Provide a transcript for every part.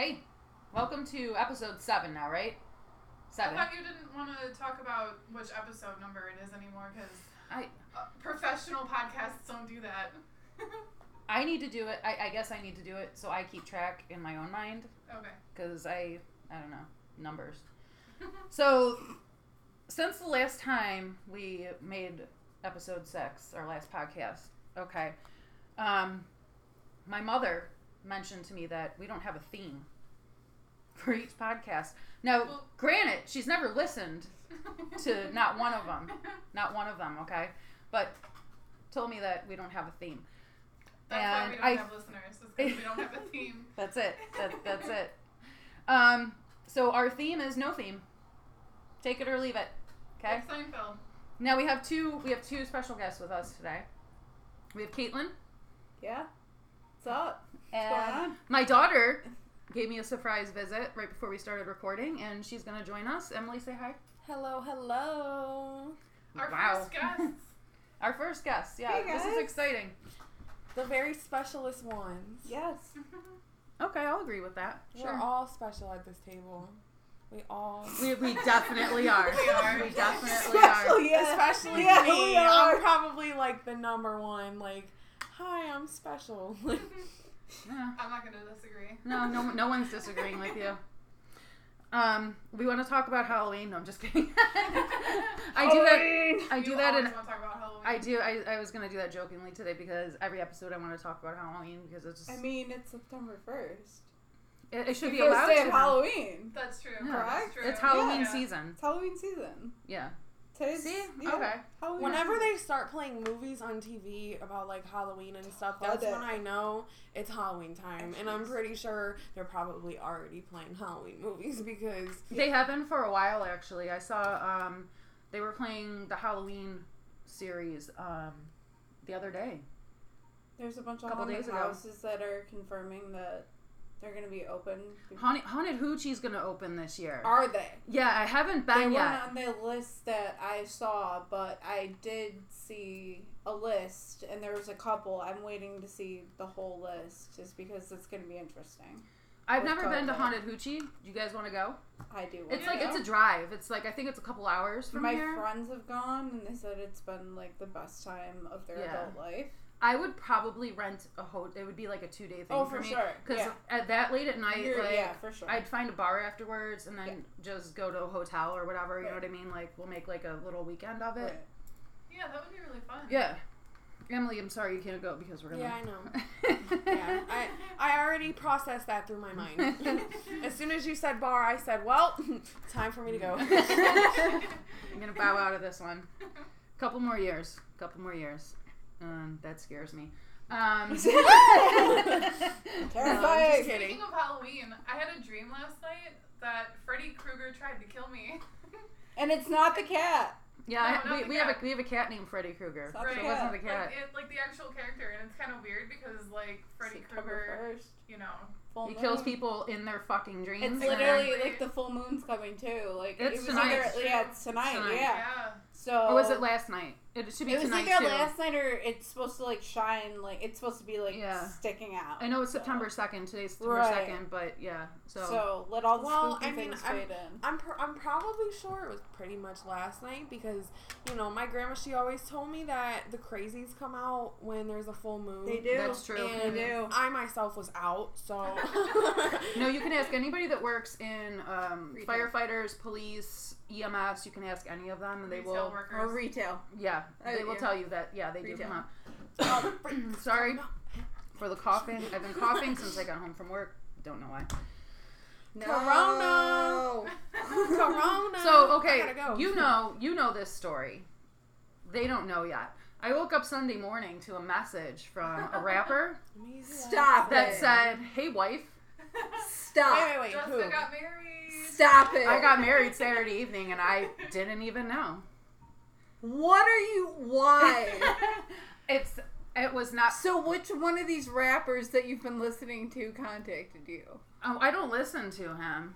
Hey, welcome to episode seven now, right? Seven. I thought you didn't want to talk about which episode number it is anymore because I uh, professional podcasts don't do that. I need to do it. I, I guess I need to do it so I keep track in my own mind okay. because I I don't know numbers. So since the last time we made episode six, our last podcast, okay, um, my mother mentioned to me that we don't have a theme for each podcast. Now, Well- granted, she's never listened to not one of them, not one of them, okay, but told me that we don't have a theme. That's And why we don't I- have listeners. Is because we don't have a theme. That's it. That, that's it. Um, so our theme is no theme. Take it or leave it. Okay. Like Seinfeld. Now we have two. We have two special guests with us today. We have Katlyn Yeah. What's up? and going on? my daughter gave me a surprise visit right before we started recording, and she's gonna join us. Emily, say hi. Hello, hello. Our wow. first guest. Our first guest. Yeah, Hey, this is exciting. The very specialist ones. Yes. Okay, I'll agree with that. We're all special at this table. We all. We, we definitely are. We are. We definitely are. Special, yeah. Especially Yeah, me. we are. I'm probably like the number one. Like, hi, I'm special. Yeah. I'm not gonna disagree. No, no, no one's disagreeing with you. Um, we want to talk about Halloween. No, I'm just kidding. I do that. I do You that, and want to talk about Halloween. I do. I, I was gonna do that jokingly today because every episode I want to talk about Halloween because it's just I mean, it's September 1st. it, it should be First allowed day to. of now. Halloween. That's true. Yeah. That's Correct? true. It's Halloween Yeah. season. It's Halloween season. Yeah. Today's, See? yeah, Okay. Halloween Whenever they start playing movies on TV about like Halloween and stuff, that's Love when it. I know it's Halloween time. And I'm pretty sure they're probably already playing Halloween movies because They have been for a while actually. I saw um, they were playing the Halloween series um, the other day. There's a bunch of Couple haunted days ago. houses that are confirming that they're going to be open. Haunted, Haunted Hoochie's gonna open this year. Are they? Yeah, I haven't They been weren't yet. on the list that I saw, but I did see a list, and there was a couple. I'm waiting to see the whole list, just because it's going to be interesting. I've never been to Haunted Hoochie. Do you guys want to go? I do. It's like go. it's a drive. It's like I think it's a couple hours from here. My here. friends have gone, and they said it's been like the best time of their Yeah. adult life. I would probably rent a hotel. It would be like a two day thing Oh, for, for me. sure. Because Yeah. at that late at night, You're- like yeah, for sure. I'd find a bar afterwards and then Yeah. just go to a hotel or whatever. You know what I mean? Like we'll make like a little weekend of it. Right. Yeah, that would be really fun. Yeah. Emily, I'm sorry you can't go because we're gonna. Yeah, I know. yeah, I I already processed that through my mind. as soon as you said bar, I said, "Well, time for me to go." I'm gonna bow out of this one. A Couple more years. A Couple more years. Um, that scares me. Um, Terrifying. just kidding. Speaking of Halloween, I had a dream last night that Freddy Krueger tried to kill me. and it's not the cat. yeah, No, I- not we, the we have a cat. we have a cat named Freddy Krueger. It's not So the it wasn't the cat. Like, it, like the actual character, and it's kind of weird because like Freddy September Krueger, 1st. you know, Full He kills moon. people in their fucking dreams. It's and literally like the full moon's coming too. Like It's it was tonight. either yeah, it's tonight, Tonight. yeah. yeah. So Or was it last night? It should be It was tonight either too. last night or it's supposed to like shine, like it's supposed to be like Yeah. sticking out. I know it's So- September second. Today's September Right. second, but yeah. So, So, let all the Well, spooky I mean, things I'm- fade in. I'm pr- I'm probably sure it was pretty much last night because you know my grandma she always told me that the crazies come out when there's a full moon. They do. That's true. And They do. I myself was out, so no, you can ask anybody that works in um, firefighters, police, EMS. You can ask any of them, and they Retail will. workers. Or retail. Yeah, Uh, they will yeah. tell you that. Yeah, they do Retail. come out. Oh, Sorry for the coughing. I've been coughing since I got home from work. Don't know why. No. Corona. Corona. So okay, go. you know, you know this story. They don't know yet. I woke up Sunday morning to a message from a rapper Stop that it. said, "Hey wife, Stop. Wait, wait, wait. Jessica Who? got married. Stop it. I got married Saturday evening and I didn't even know." What are you? Why? it's it was not. so, which one of these rappers that you've been listening to contacted you? Oh, I don't listen to him.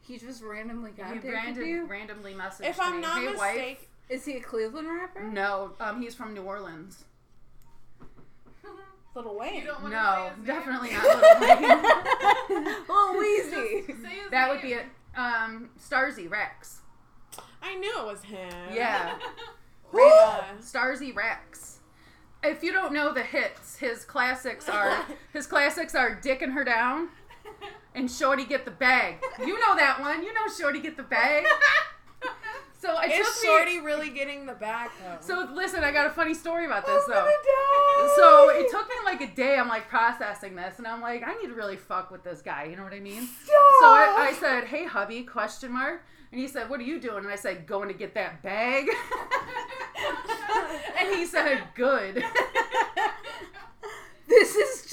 He just randomly He contacted random, you. randomly messaged If I'm me, not "Hey mistaken. Is he a Cleveland rapper? No, um, he's from New Orleans. Little Wayne. You don't want to No, say his name? definitely not Little Wayne. Little Lil that would be it. Um, Starzy Rex. I knew it was him. Yeah. Yeah. Starzy Rex. If you don't know the hits, his classics are his classics are "Dicking Her Down" and "Shorty Get the Bag." You know that one. You know "Shorty Get the Bag." So it Is took me- Shorty really getting the back though? So listen, I got a funny story about this I'm though. So it took me like a day. I'm like processing this, and I'm like, I need to really fuck with this guy. You know what I mean? So I, I said, "Hey, hubby?" Question mark. And he said, "What are you doing?" And I said, "Going to get that bag." and he said, "Good."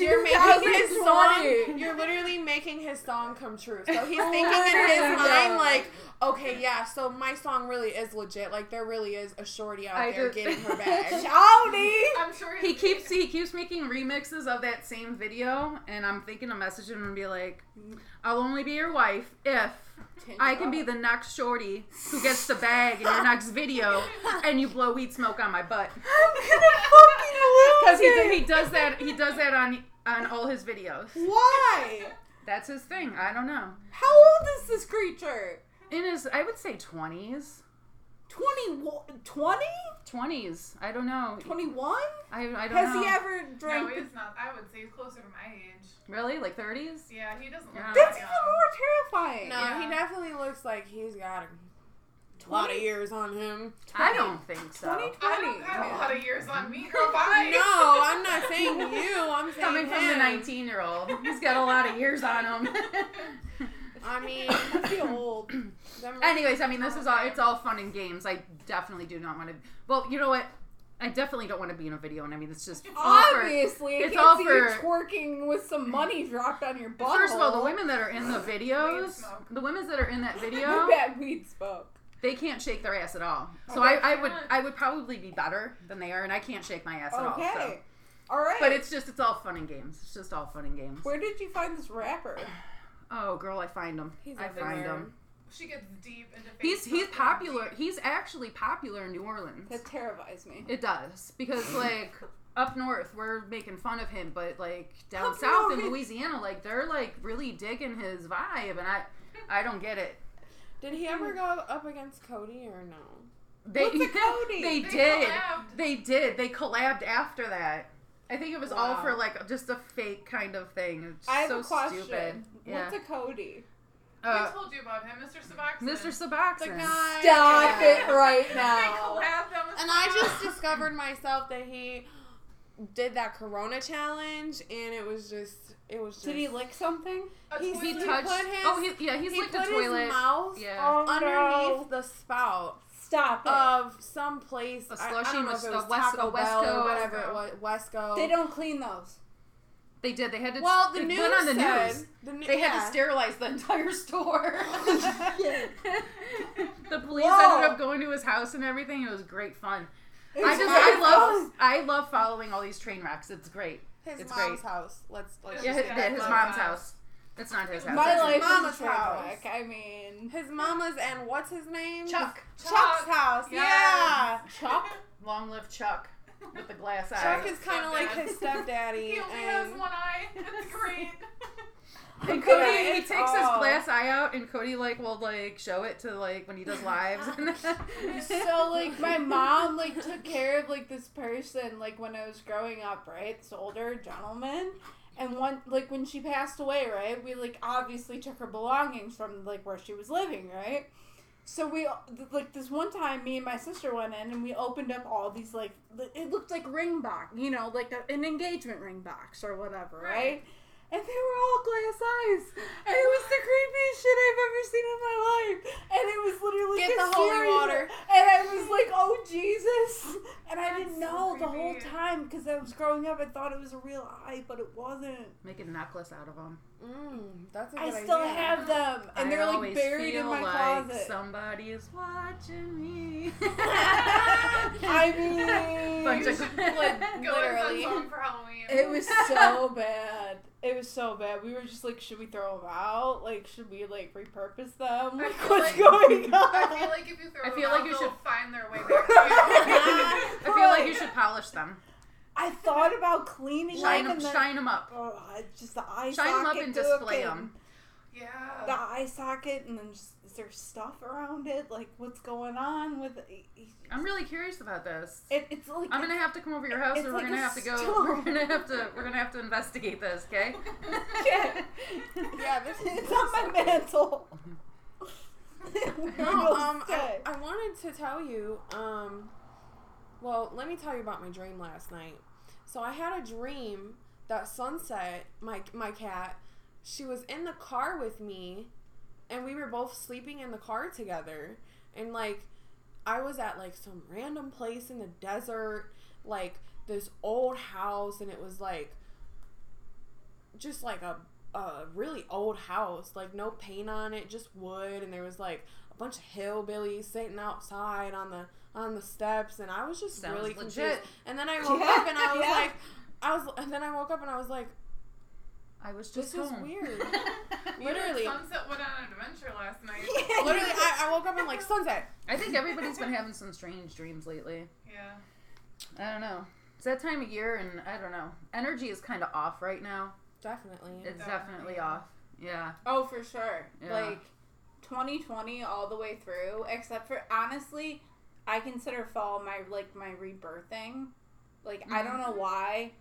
This You're making his song. You're literally making his song come true. So he's oh thinking in his mind, like, okay, yeah. So my song really is legit. Like there really is a shorty out I there just- getting her bag. Shouty. I'm sure he keeps he keeps making remixes of that same video, and I'm thinking to message him and be like, "I'll only be your wife if." I can be the next shorty who gets the bag in your next video, and you blow weed smoke on my butt. I'm gonna fucking lose Because he, he does that he does that on on all his videos. Why? That's his thing. I don't know. How old is this creature? In his I would say twenties, 20, 20? twenties. I don't know. 21? I I don't Has know. he ever drank No, drank? he's not. I would say he's closer to my age. really like thirties? Yeah, he doesn't look Yeah. That's that even more terrifying. No, Yeah. he definitely looks like he's got a lot of years on him. I don't think so. 20? I don't have a lot of years on me, girl. Bye. No, I'm not saying you. I'm saying Coming from the 19 year old, he's got a lot of years on him. I mean, I feel old. Anyways, I mean, this is all, it's all fun and games. I definitely do not want to, well, you know what? I definitely don't want to be in a video, and I mean, it's just all for- Obviously, it's all for- you twerking with some money dropped on your butt. First of all, the women that are in the videos, the women that are in that video, bad weed smoke. They can't shake their ass at all. So Okay, I, I would. I would probably be better than they are, and I can't shake my ass at all. So. Okay, all right. But it's just, it's all fun and games. It's just all fun and games. where did you find this rapper? Oh, girl, I find him. He's I find everywhere. him. She gets deep into. He's he's popular. He's actually popular in New Orleans. That terrifies me. It does because like up north we're making fun of him, but like down Up south in. Louisiana, like they're like really digging his vibe, and I I don't get it. Did he ever go up against Cody or no? They What's a Cody? they They did collabed. they did they collabed after that. I think it was all for like just a fake kind of thing. It's I have so a question. stupid. Yeah. What's a Cody? Uh, we told you about him, Mr. Suboxone. Mr. Suboxone. The guy. Stop it right now. collabed on the And I just discovered myself that he did that Corona challenge, and it was just, it was just. Did he lick something? A He toilet- touched. put his- oh, he, yeah, he's he licked put a toilet. his mouth Yeah. Oh, underneath no. the spout Stop it. of some place. A I- I, slushy don't know if it was West- Taco a Bell or whatever it was. Wesco. they don't clean those. They did. They had to. Well, the news went on the said news. the nu- They had yeah. to sterilize the entire store. the police Whoa. ended up going to his house and everything. It was great fun. It's I just I love fault. I love following all these train wrecks. It's great. His it's mom's great. house. Let's let's Yeah, just his, Yeah, his mom's that. house. It's not his house. My It's- life Mama's is a train house. I mean, his mama's and what's his name? Chuck. Chuck's house. Yes. Yeah. Chuck. Long live Chuck with the glass eye. Chuck is kind of like his stepdaddy. He only and has one eye. It's great. And Cody, he takes his glass eye out, and Cody like will like show it to like when he does lives. So like my mom like took care of like this person like when I was growing up, right? This older gentleman. And one like when she passed away, right? We like obviously took her belongings from like where she was living, right? So we like this one time, me and my sister went in and we opened up all these like it looked like ring box, you know, like a, an engagement ring box or whatever, right? Right. And they were all glass eyes, and it was the creepiest shit I've ever seen in my life. And it was literally Get a the holy water. and I was like, "Oh Jesus!" And I didn't so know the whole time because I was growing up. I thought it was a real eye, but it wasn't. Make a necklace out of them. Mm, that's a I good still idea. have them, and I they're like always buried in my like closet. Somebody is watching me. I mean, Bunch of Like, Go literally. song for Halloween. It was so bad. It was so bad. We were just like, should we throw them out? Like, should we like repurpose them? Like, what's like- going on? I feel like if you throw them out. I them feel out, like you should- find their way back to you. I feel like you should polish them. I thought about cleaning Shine them them, and then, shine them up. Oh, it's just the eye Shine 'em up socket and display looking. 'em. The yeah. eye eye socket and then just is there stuff around it? Like what's going on with it? I'm really curious about this. It, it's like I'm gonna have to come over to your house, It's and we're like gonna have to go. stone. We're gonna have to. We're gonna have to investigate this, okay? yeah. Yeah, this it's on my mantle. No, um, I, I wanted to tell you, um, well, let me tell you about my dream last night. So I had a dream that Sunset, my my cat, she was in the car with me, and we were both sleeping in the car together, and like, I was at like some random place in the desert, like this old house, and it was like, just like a a really old house, like no paint on it, just wood, and there was like a bunch of hillbillies sitting outside on the on the steps, and I was just Sounds really legit. confused. And then I woke Yeah, up and I was yeah. like, I was, and then I woke up and I was like, I was this just is weird. Literally. Sunset went on an adventure last night. Literally, I, I woke up and like sunset. I think everybody's been having some strange dreams lately. Yeah. I don't know. It's that time of year, and I don't know. Energy is kind of off right now. Definitely. It's Definitely. definitely off. Yeah. Oh, for sure. Yeah. Like 2020 all the way through, except for honestly, I consider fall my like my rebirthing. Like I don't know mm-hmm. why.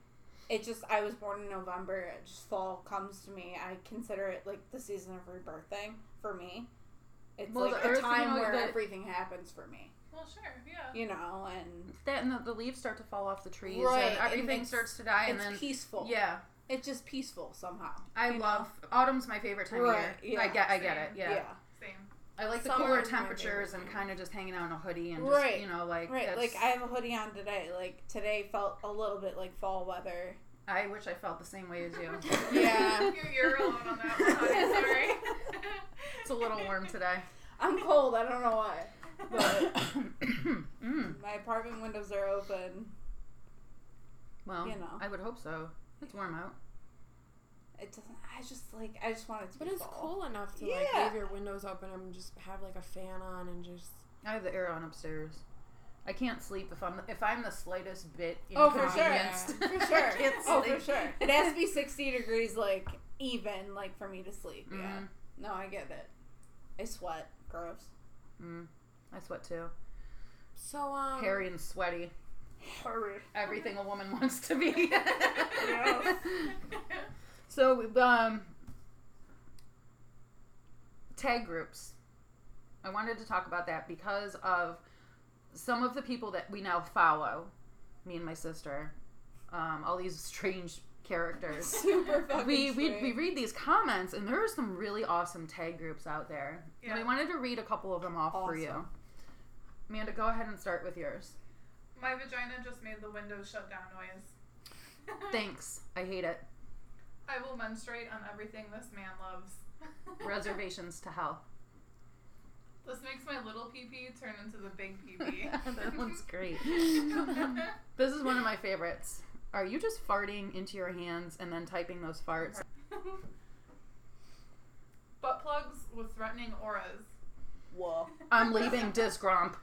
It just I was born in November. It just fall comes to me. I consider it like the season of rebirthing for me. It's Well, like a time where the- everything happens for me. Well, sure. Yeah. You know, and That and the, the leaves start to fall off the trees, Right, and and everything starts to die, and it's then peaceful. yeah, It's just peaceful somehow. I you know? love autumn's my favorite time Right, of year. yeah, I get, I get it. Yeah, yeah. Same. I like the cooler temperatures and kind of just hanging out in a hoodie and just Right, you know like Right, like I have a hoodie on today. Like today felt a little bit like fall weather. I wish I felt the same way as you. Yeah. You're, you're alone on that one, honey. Sorry. it's a little warm today. I'm cold. I don't know why. But mm. my apartment windows are open. Well, You know. I would hope so. It's warm out. It doesn't. I just like. I just want it to But be it's fall. cool enough to like leave your windows open and just have like a fan on and just. I have the air on upstairs. I can't sleep if I'm if I'm the slightest bit Oh, for sure. inconvenienced. For sure. I can't oh, for sure. It has to be 60 degrees, like even, like for me to sleep. Yeah. Mhm. No, I get it. I sweat. Gross. Mm. I sweat too. So um. Hairy and sweaty. Hurry. Everything a woman wants to be. Yes. So, um, tag groups. I wanted to talk about that because of some of the people that we now follow, me and my sister, um, all these strange characters. Super fucking. We, we, we read these comments and there are some really awesome tag groups out there. Yeah. And Yeah. I wanted to read a couple of them off for you. Awesome. Amanda, go ahead and start with yours. My vagina just made the windows shut down noise. Thanks. I hate it. I will menstruate on everything this man loves. Reservations to hell. This makes my little pee pee turn into the big pee pee. that one's great. This is one of my favorites. Are you just farting into your hands and then typing those farts? Butt plugs with threatening auras. Whoa. I'm leaving Disgromp.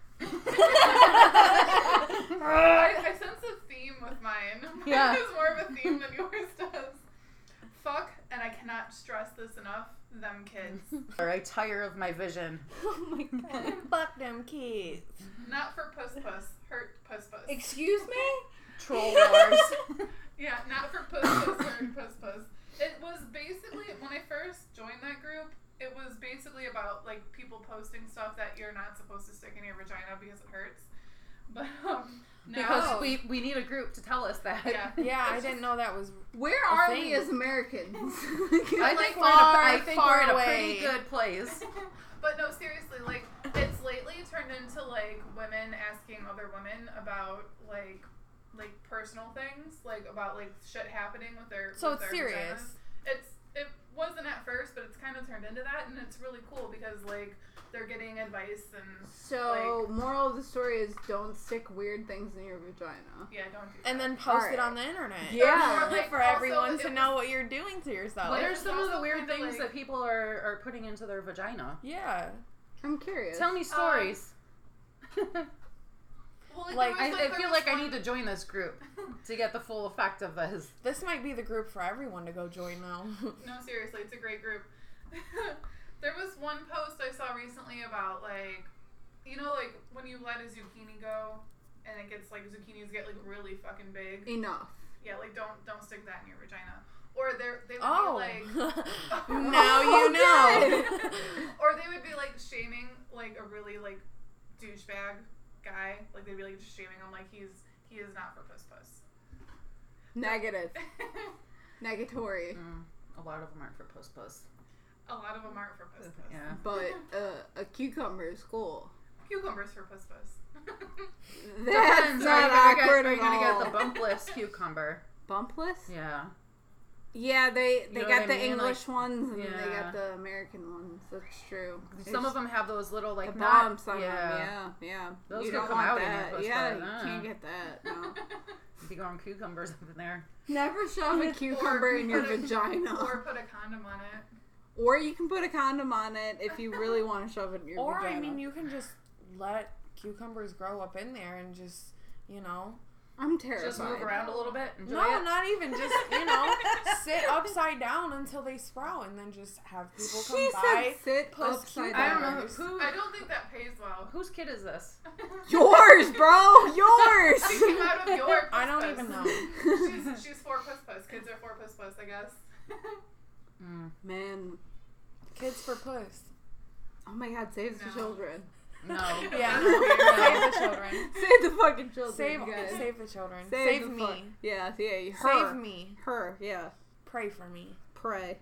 I, I sense a theme with mine. Mine Yeah. is more of a theme than yours does. Fuck, and I cannot stress this enough, them kids. I tire of my vision. oh my god. Fuck them kids. Not for puss puss, hurt puss puss. Excuse me? Troll wars. Yeah, not for puss puss, hurt puss puss. It was basically, when I first joined that group, it was basically about like people posting stuff that you're not supposed to stick in your vagina because it hurts. But um, now, because we, we need a group to tell us that. yeah, Yeah, I didn't know that was. Where A are thing. we as Americans? I Like think, we're, in a, far, I think far we're in a pretty good place. but no, seriously, like it's lately turned into like women asking other women about like like personal things, like about like shit happening with their. So with it's their serious. vaginas. It's it wasn't at first, but it's kind of turned into that, and it's really cool because like they're getting advice and so, moral of the story is don't stick weird things in your vagina. yeah, don't do that. And then post it on the internet. Yeah. Or, like, for also, everyone it to was- know what you're doing to yourself. What are some of the weird things like- that people are, are putting into their vagina? yeah. I'm curious. Tell me um, stories. Well, like, like, I, was, I feel was like I need to join this group to get the full effect of this. This might be the group for everyone to go join now. No, seriously, it's a great group. there was one post I saw recently about like, you know, like when you let a zucchini go and it gets like zucchinis get like really fucking big. Enough. Yeah, like don't don't stick that in your vagina. Or they're they would Oh. be like. now you oh, know. or they would be like shaming like a really like douchebag guy. Like they'd be like just shaming him like he's he is not for puss puss. Negative. Negatory. Mm, a lot of them aren't for puss puss. a lot of them aren't for puss puss. Yeah. But uh, a cucumber is cool. Cucumbers for puss puss. That's Depends. not are you awkward gonna get, Are you at gonna get the bumpless cucumber? Bumpless? Yeah. Yeah, they they know what got I the mean? English Like- ones and they got the American ones. That's true. Some of them have those little like the not- bumps on yeah. them. Yeah, yeah. Those you could don't come want out that. puss yeah, butt, you uh. can't get that. No. You be growing cucumbers up in there. Never shove a cucumber in your a- vagina. or put a condom on it. Or you can put a condom on it if you really want to shove it in your Or vagina. I mean, you can just let cucumbers grow up in there and just you know. I'm terrified. Just move around a little bit. Enjoy no, it. not even just you know sit upside down until they sprout, and then just have people come She by. said sit post upside down. I don't know who. I don't think that pays well. Whose kid is this? Yours, bro. Yours. She came out of your I don't even know. She's, she's for puss puss. Kids are four puss puss, I guess. Mm, Man. Kids for puss. Oh my God, save the children. No. Yeah, no. save the children. Save the fucking children. Save, guys. save the children. Save Save, the me. fuck- Yeah, yeah. Her. Save me. Her. Yeah. Pray for me. Pray.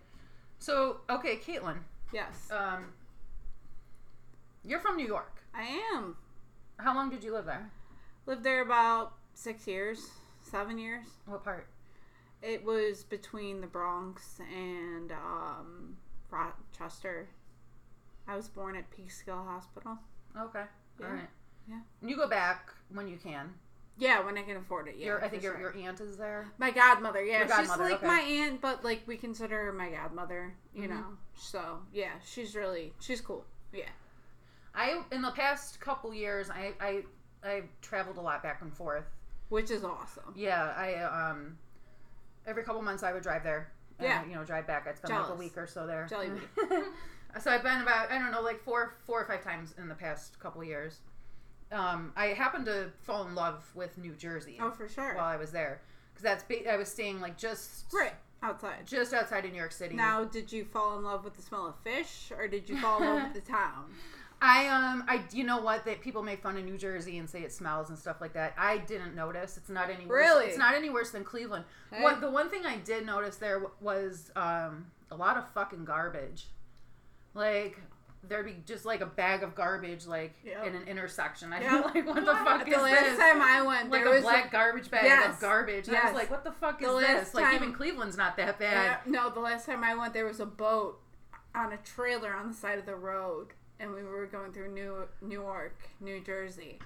So okay, Katlyn. Yes. Um, you're from New York. I am. How long did you live there? Lived there about six years, seven years. What part? It was between the Bronx and um, Rochester. I was born at Peekskill Hospital. Okay. Yeah. All right. Yeah. You go back when you can. Yeah, when I can afford it. Yeah, your, I think your, sure. your aunt is there. my godmother. Yeah, Your she's godmother, like okay. my aunt, but like we consider her my godmother. You Mhm. know, so yeah, she's really she's cool. Yeah. I in the past couple years, I I I traveled a lot back and forth. Which is awesome. Yeah, I um every couple months I would drive there. and, Yeah. you know, drive back. I'd spend like a week or so there. Jelly so I've been about I don't know like four four or five times in the past couple years. Um, I happened to fall in love with New Jersey Oh, for sure. while I was there because that's ba- I was staying like just right outside. just outside of New York City. Now, did you fall in love with the smell of fish, or did you fall in love with the town? I um I you know what that people make fun of New Jersey and say it smells and stuff like that. I didn't notice. It's not any worse. Really? It's not any worse than Cleveland. Hey. What the one thing I did notice there was um a lot of fucking garbage. Like there'd be just like a bag of garbage like Yep. in an intersection. I Yep. like what the fuck the is last this? time I went, like there a was black garbage bag Yes. of garbage. And I was like, what the fuck is The last this? Like time- even Cleveland's not that bad. Yeah, no, the last time I went, there was a boat on a trailer on the side of the road, and we were going through New Newark, New Jersey.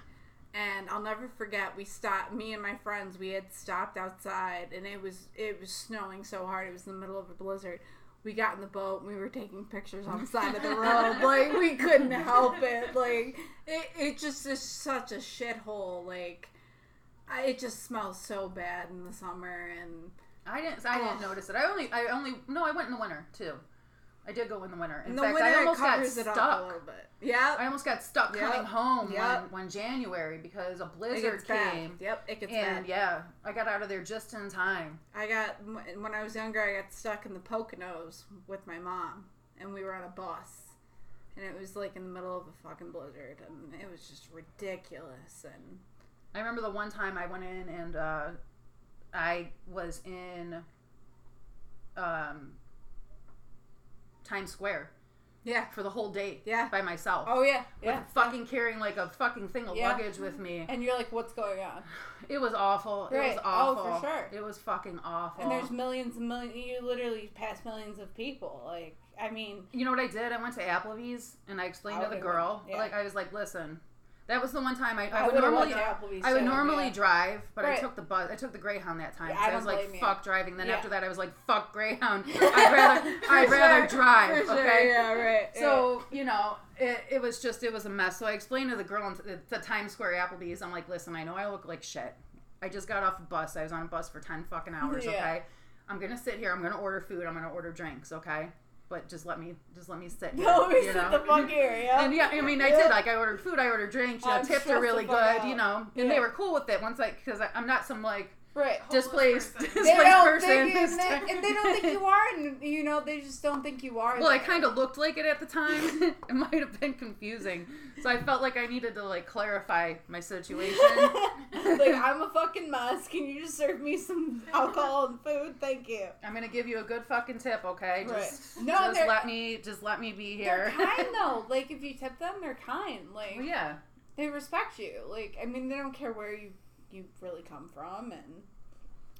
And I'll never forget. We stopped. Me and my friends. We had stopped outside, and it was it was snowing so hard. It was in the middle of a blizzard. We got in the boat. and We were taking pictures on the side of the road. Like we couldn't help it. Like it, it just is such a shithole. Like I, it just smells so bad in the summer and. I didn't. I didn't Ugh. notice it. I only. I only. No, I went in the winter too. I did go in the winter. In In the fact, winter, I almost got stuck. Yeah, I almost got stuck Yep. coming home Yep. when January because a blizzard gets bad. came. Yep, it gets And bad. yeah, I got out of there just in time. I got when I was younger. I got stuck in the Poconos with my mom, and we were on a bus, and it was like in the middle of a fucking blizzard, and it was just ridiculous. And I remember the one time I went in and uh, I was in um, Times Square yeah, for the whole day Yeah. by myself. oh yeah, With yeah. fucking carrying like a fucking thing of Yeah. luggage with me. And you're like, what's going on? It was awful. It Right. was Oh, for awful. sure. It was fucking awful. And there's millions and millions. You literally pass millions of people. Like, I mean, You know what I did? I went to Applebee's and I explained to oh, the girl, yeah. like I was like, listen, that was the one time I, I, I, would normally went to Applebee's. I would normally yeah. drive, but I took the bus. I took the Greyhound that time. Yeah, I I was like, blame you. fuck driving. Then Yeah. after that, I was like, fuck Greyhound. I'd rather I'd rather sure, drive. For sure, okay. yeah, right. So you know, it, it was just it was a mess. So I explained to the girl in the, the Times Square Applebee's. I'm like, listen, I know I look like shit. I just got off a bus. I was on a bus for ten fucking hours. Okay, I'm gonna sit here. I'm gonna order food. I'm gonna order drinks. Okay. But just let me just let me sit. Here, No, we you sit know? the fuck here, yeah. And yeah, I mean, I Yeah. did. Like, I ordered food, I ordered drinks. You know, I'm tips are really the fuck good. You know, and Yeah. they were cool with it. Once like, because I'm not some like Right. Displaced person. displaced They don't person. think, who's and, they, and they don't think you are, and you know they just don't think you are. Well, I kind of looked like it at the time. it might have been confusing, so I felt like I needed to like clarify my situation. like I'm a fucking mess. Can you just serve me some alcohol and food? Thank you. I'm gonna give you a good fucking tip, okay? Right. Just, No, just let me, just let me be here. They're kind though. Like if you tip them, they're kind. Like well, yeah. they respect you. Like I mean, they don't care where you you really come from, and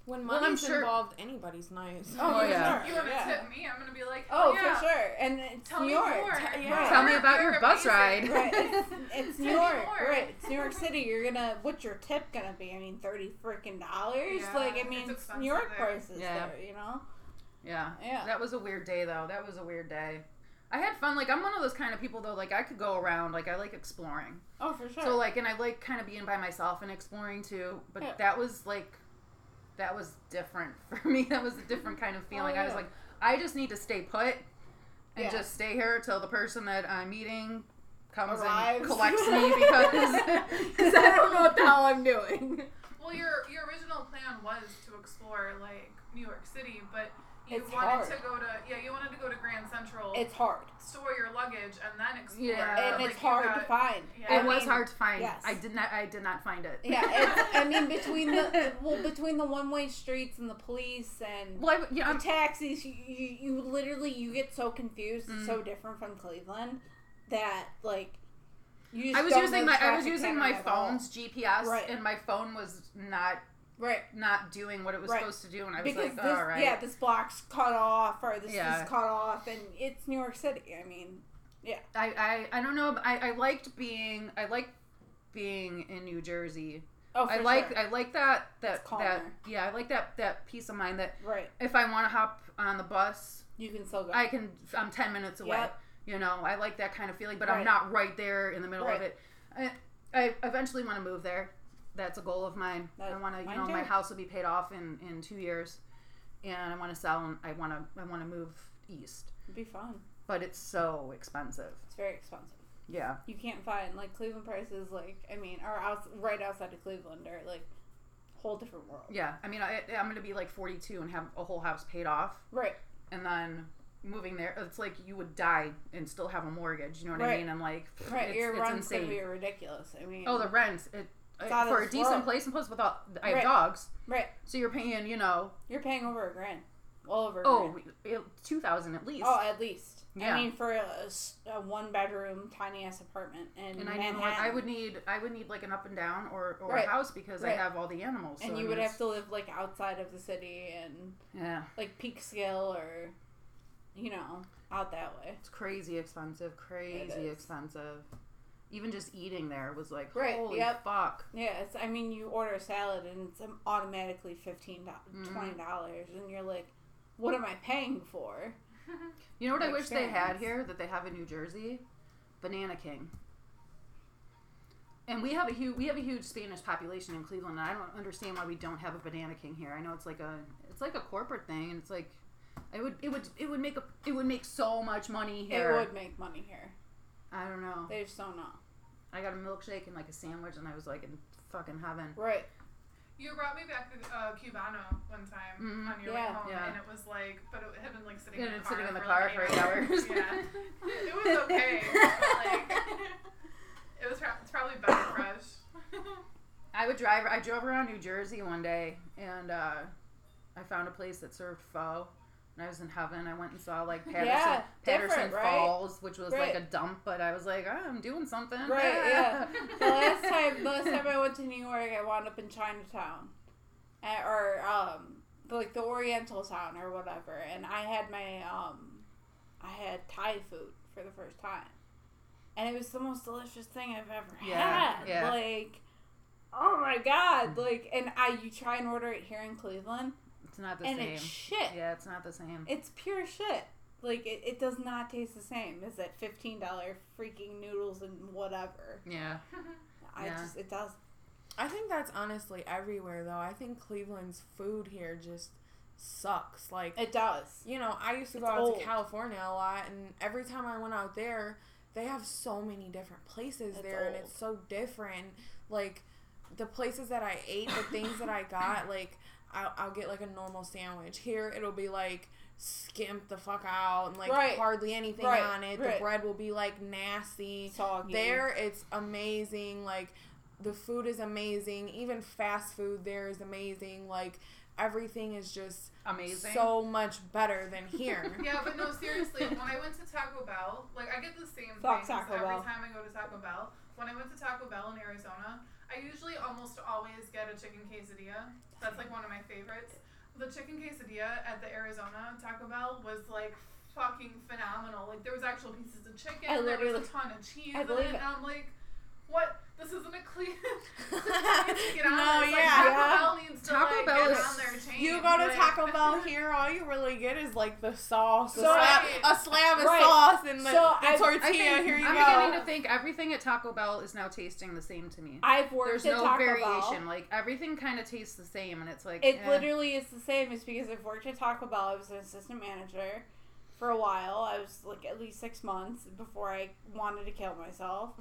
When Well, I'm money's sure- involved, anybody's nice. Oh, Oh, yeah. for You sure. want to yeah. tip me? I'm gonna be like, Oh, oh yeah. for sure. And it's Tell New me York. more. T- yeah. Tell me about You're your bus ride. Right, it's, it's New York. more. Right, it's New York City. You're gonna, what's your tip gonna be? I mean, thirty freaking dollars. Yeah, like, I mean, it's New York there. prices Yeah. there. You know. Yeah. Yeah. That was a weird day though. That was a weird day. I had fun. Like I'm one of those kind of people though. Like I could go around. Like I like exploring. Oh, for sure. So like, and I like kind of being by myself and exploring too. But Yeah. that was like, that was different for me. That was a different kind of feeling. I was Oh, like, I just need to stay put and Yeah. just stay here till the person that I'm meeting comes Arrives. and collects me because because I don't know what the hell I'm doing. Well, your your original plan was to explore like New York City, but you It's wanted hard. to go to yeah, you wanted to go to Grand Central, It's hard, store your luggage, and then explore. Yeah. And like, it's hard got- to find. Yeah. it was mean, hard to find. yes. I did not. I did not find it. Yeah, it's, I mean between the well between the one way streets and the police and Well, I, yeah, the I'm, taxis, you, you, you literally you get so confused. It's Mm. so different from Cleveland that like you. Just I was don't using my I was using my phone's GPS, Right. and my phone was not right not doing what it was Right. supposed to do, and I was because like, this all right. yeah this block's cut off or this Yeah. is cut off and it's New York City. I mean yeah I, I I don't know. I, I liked being I liked being in New Jersey. oh for I like sure. I like that that that yeah I like that that peace of mind that right if I want to hop on the bus you can still go. I can I'm ten minutes away. Yep. You know I like that kind of feeling, but Right. I'm not right there in the middle of it. I, I eventually want to move there. That's a goal of mine. I want to you know my house will be paid off in in two years, and I want to sell and I want to I want to move east, It'd be fun. but it's so expensive. It's very expensive. Yeah. You can't find like Cleveland prices. Like I mean, are out right outside of Cleveland are like whole different world. Yeah, I mean, I, I'm gonna be like 42 and have a whole house paid off, Right. and then moving there, it's like you would die and still have a mortgage. You know what I mean? I'm like, Right. it's, Your it's rent's insane. gonna be ridiculous. I mean. oh, the rent, it uh, for a decent world. place and plus without I have Right. dogs, right. so you're paying, you know, You're paying over a grand. Well over. A oh, two thousand at least. Oh, at least. Yeah. I mean, for a one bedroom tiny ass apartment in and I need Manhattan, one, I would need I would need like an up and down or, or Right. a house because I have all the animals. and so, I you mean, would have to live like outside of the city and yeah, like Peekskill or, you know, out that way. it's crazy expensive, crazy expensive. Even just eating there was like, Right, holy yep. fuck. Yeah, it's. I mean, you order a salad and it's um, automatically fifteen dollars, Mhm. twenty dollars, and you're like, what am I paying for? You know what I the wish they had here that they have in New Jersey? Banana King. And we have a huge we have a huge Spanish population in Cleveland. And I don't understand why we don't have a Banana King here. I know it's like a it's like a corporate thing, and it's like it would it would it would make a it would make so much money here. It would make money here. I don't know. They just don't know. I got a milkshake and like a sandwich, and I was like in fucking heaven. Right. You brought me back to uh, Cubano one time Mhm. on your Yeah. way home, Yeah. and it was like, but it had been like sitting Yeah, in the car sitting in the for car like for eight eight hours. yeah, it was okay. but, like, it was pro- it's probably better fresh. I would drive. I drove around New Jersey one day, and uh, I found a place that served pho. I was in heaven. I went and saw like Paterson, Yeah, Paterson right? Falls, which was Right. like a dump. But I was like, oh, I'm doing something. Right, yeah. The last time, the last time I went to New York, I wound up in Chinatown, Uh, or um, like the Oriental town or whatever, and I had my um, I had Thai food for the first time, and it was the most delicious thing I've ever Yeah, had. yeah. Like, oh my god! Like, and I you try and order it here in Cleveland, not the and same. it's shit. Yeah, it's not the same. It's pure shit. Like it, it does not taste the same as that fifteen dollar freaking noodles and whatever. yeah, I Yeah. just it does. I think that's honestly everywhere though. I think Cleveland's food here just sucks. Like It does. you know, I used to go out old. to California a lot, and every time I went out there, they have so many different places It's there, and it's so different. Like the places that I ate, the things that I got, like I'll, I'll get like a normal sandwich. Here, it'll be like skimp the fuck out and like Right. hardly anything Right, on it. right. The bread will be like nasty. Soggy. There, it's amazing. Like the food is amazing. Even fast food there is amazing. Like everything is just Amazing. so much better than here. Yeah, but no, seriously, when I went to Taco Bell, like I get the same Fuck things every Bell. time I go to Taco Bell. When I went to Taco Bell in Arizona, I usually almost always get a chicken quesadilla. That's like one of my favorites. The chicken quesadilla at the Arizona Taco Bell was like fucking phenomenal. Like there was actual pieces of chicken, I there was a ton of cheese I in believe it, it. and I'm like, what? This isn't a clean. this is trying to get on No, this. Like, yeah. Taco Yeah. Bell needs to Taco like, Bell get is- on their chain. You go to like- Taco Bell here, all you really get is like the sauce, a, So slab, I- a slab of Right. sauce, and the, So the I- I tortilla. I think, here you I'm go. beginning to think everything at Taco Bell is now tasting the same to me. I've worked There's at no Taco variation. Bell. Like everything kind of tastes the same, and it's like It eh. literally is the same. It's because I've worked at Taco Bell. I was an assistant manager for a while. I was like at least six months before I wanted to kill myself.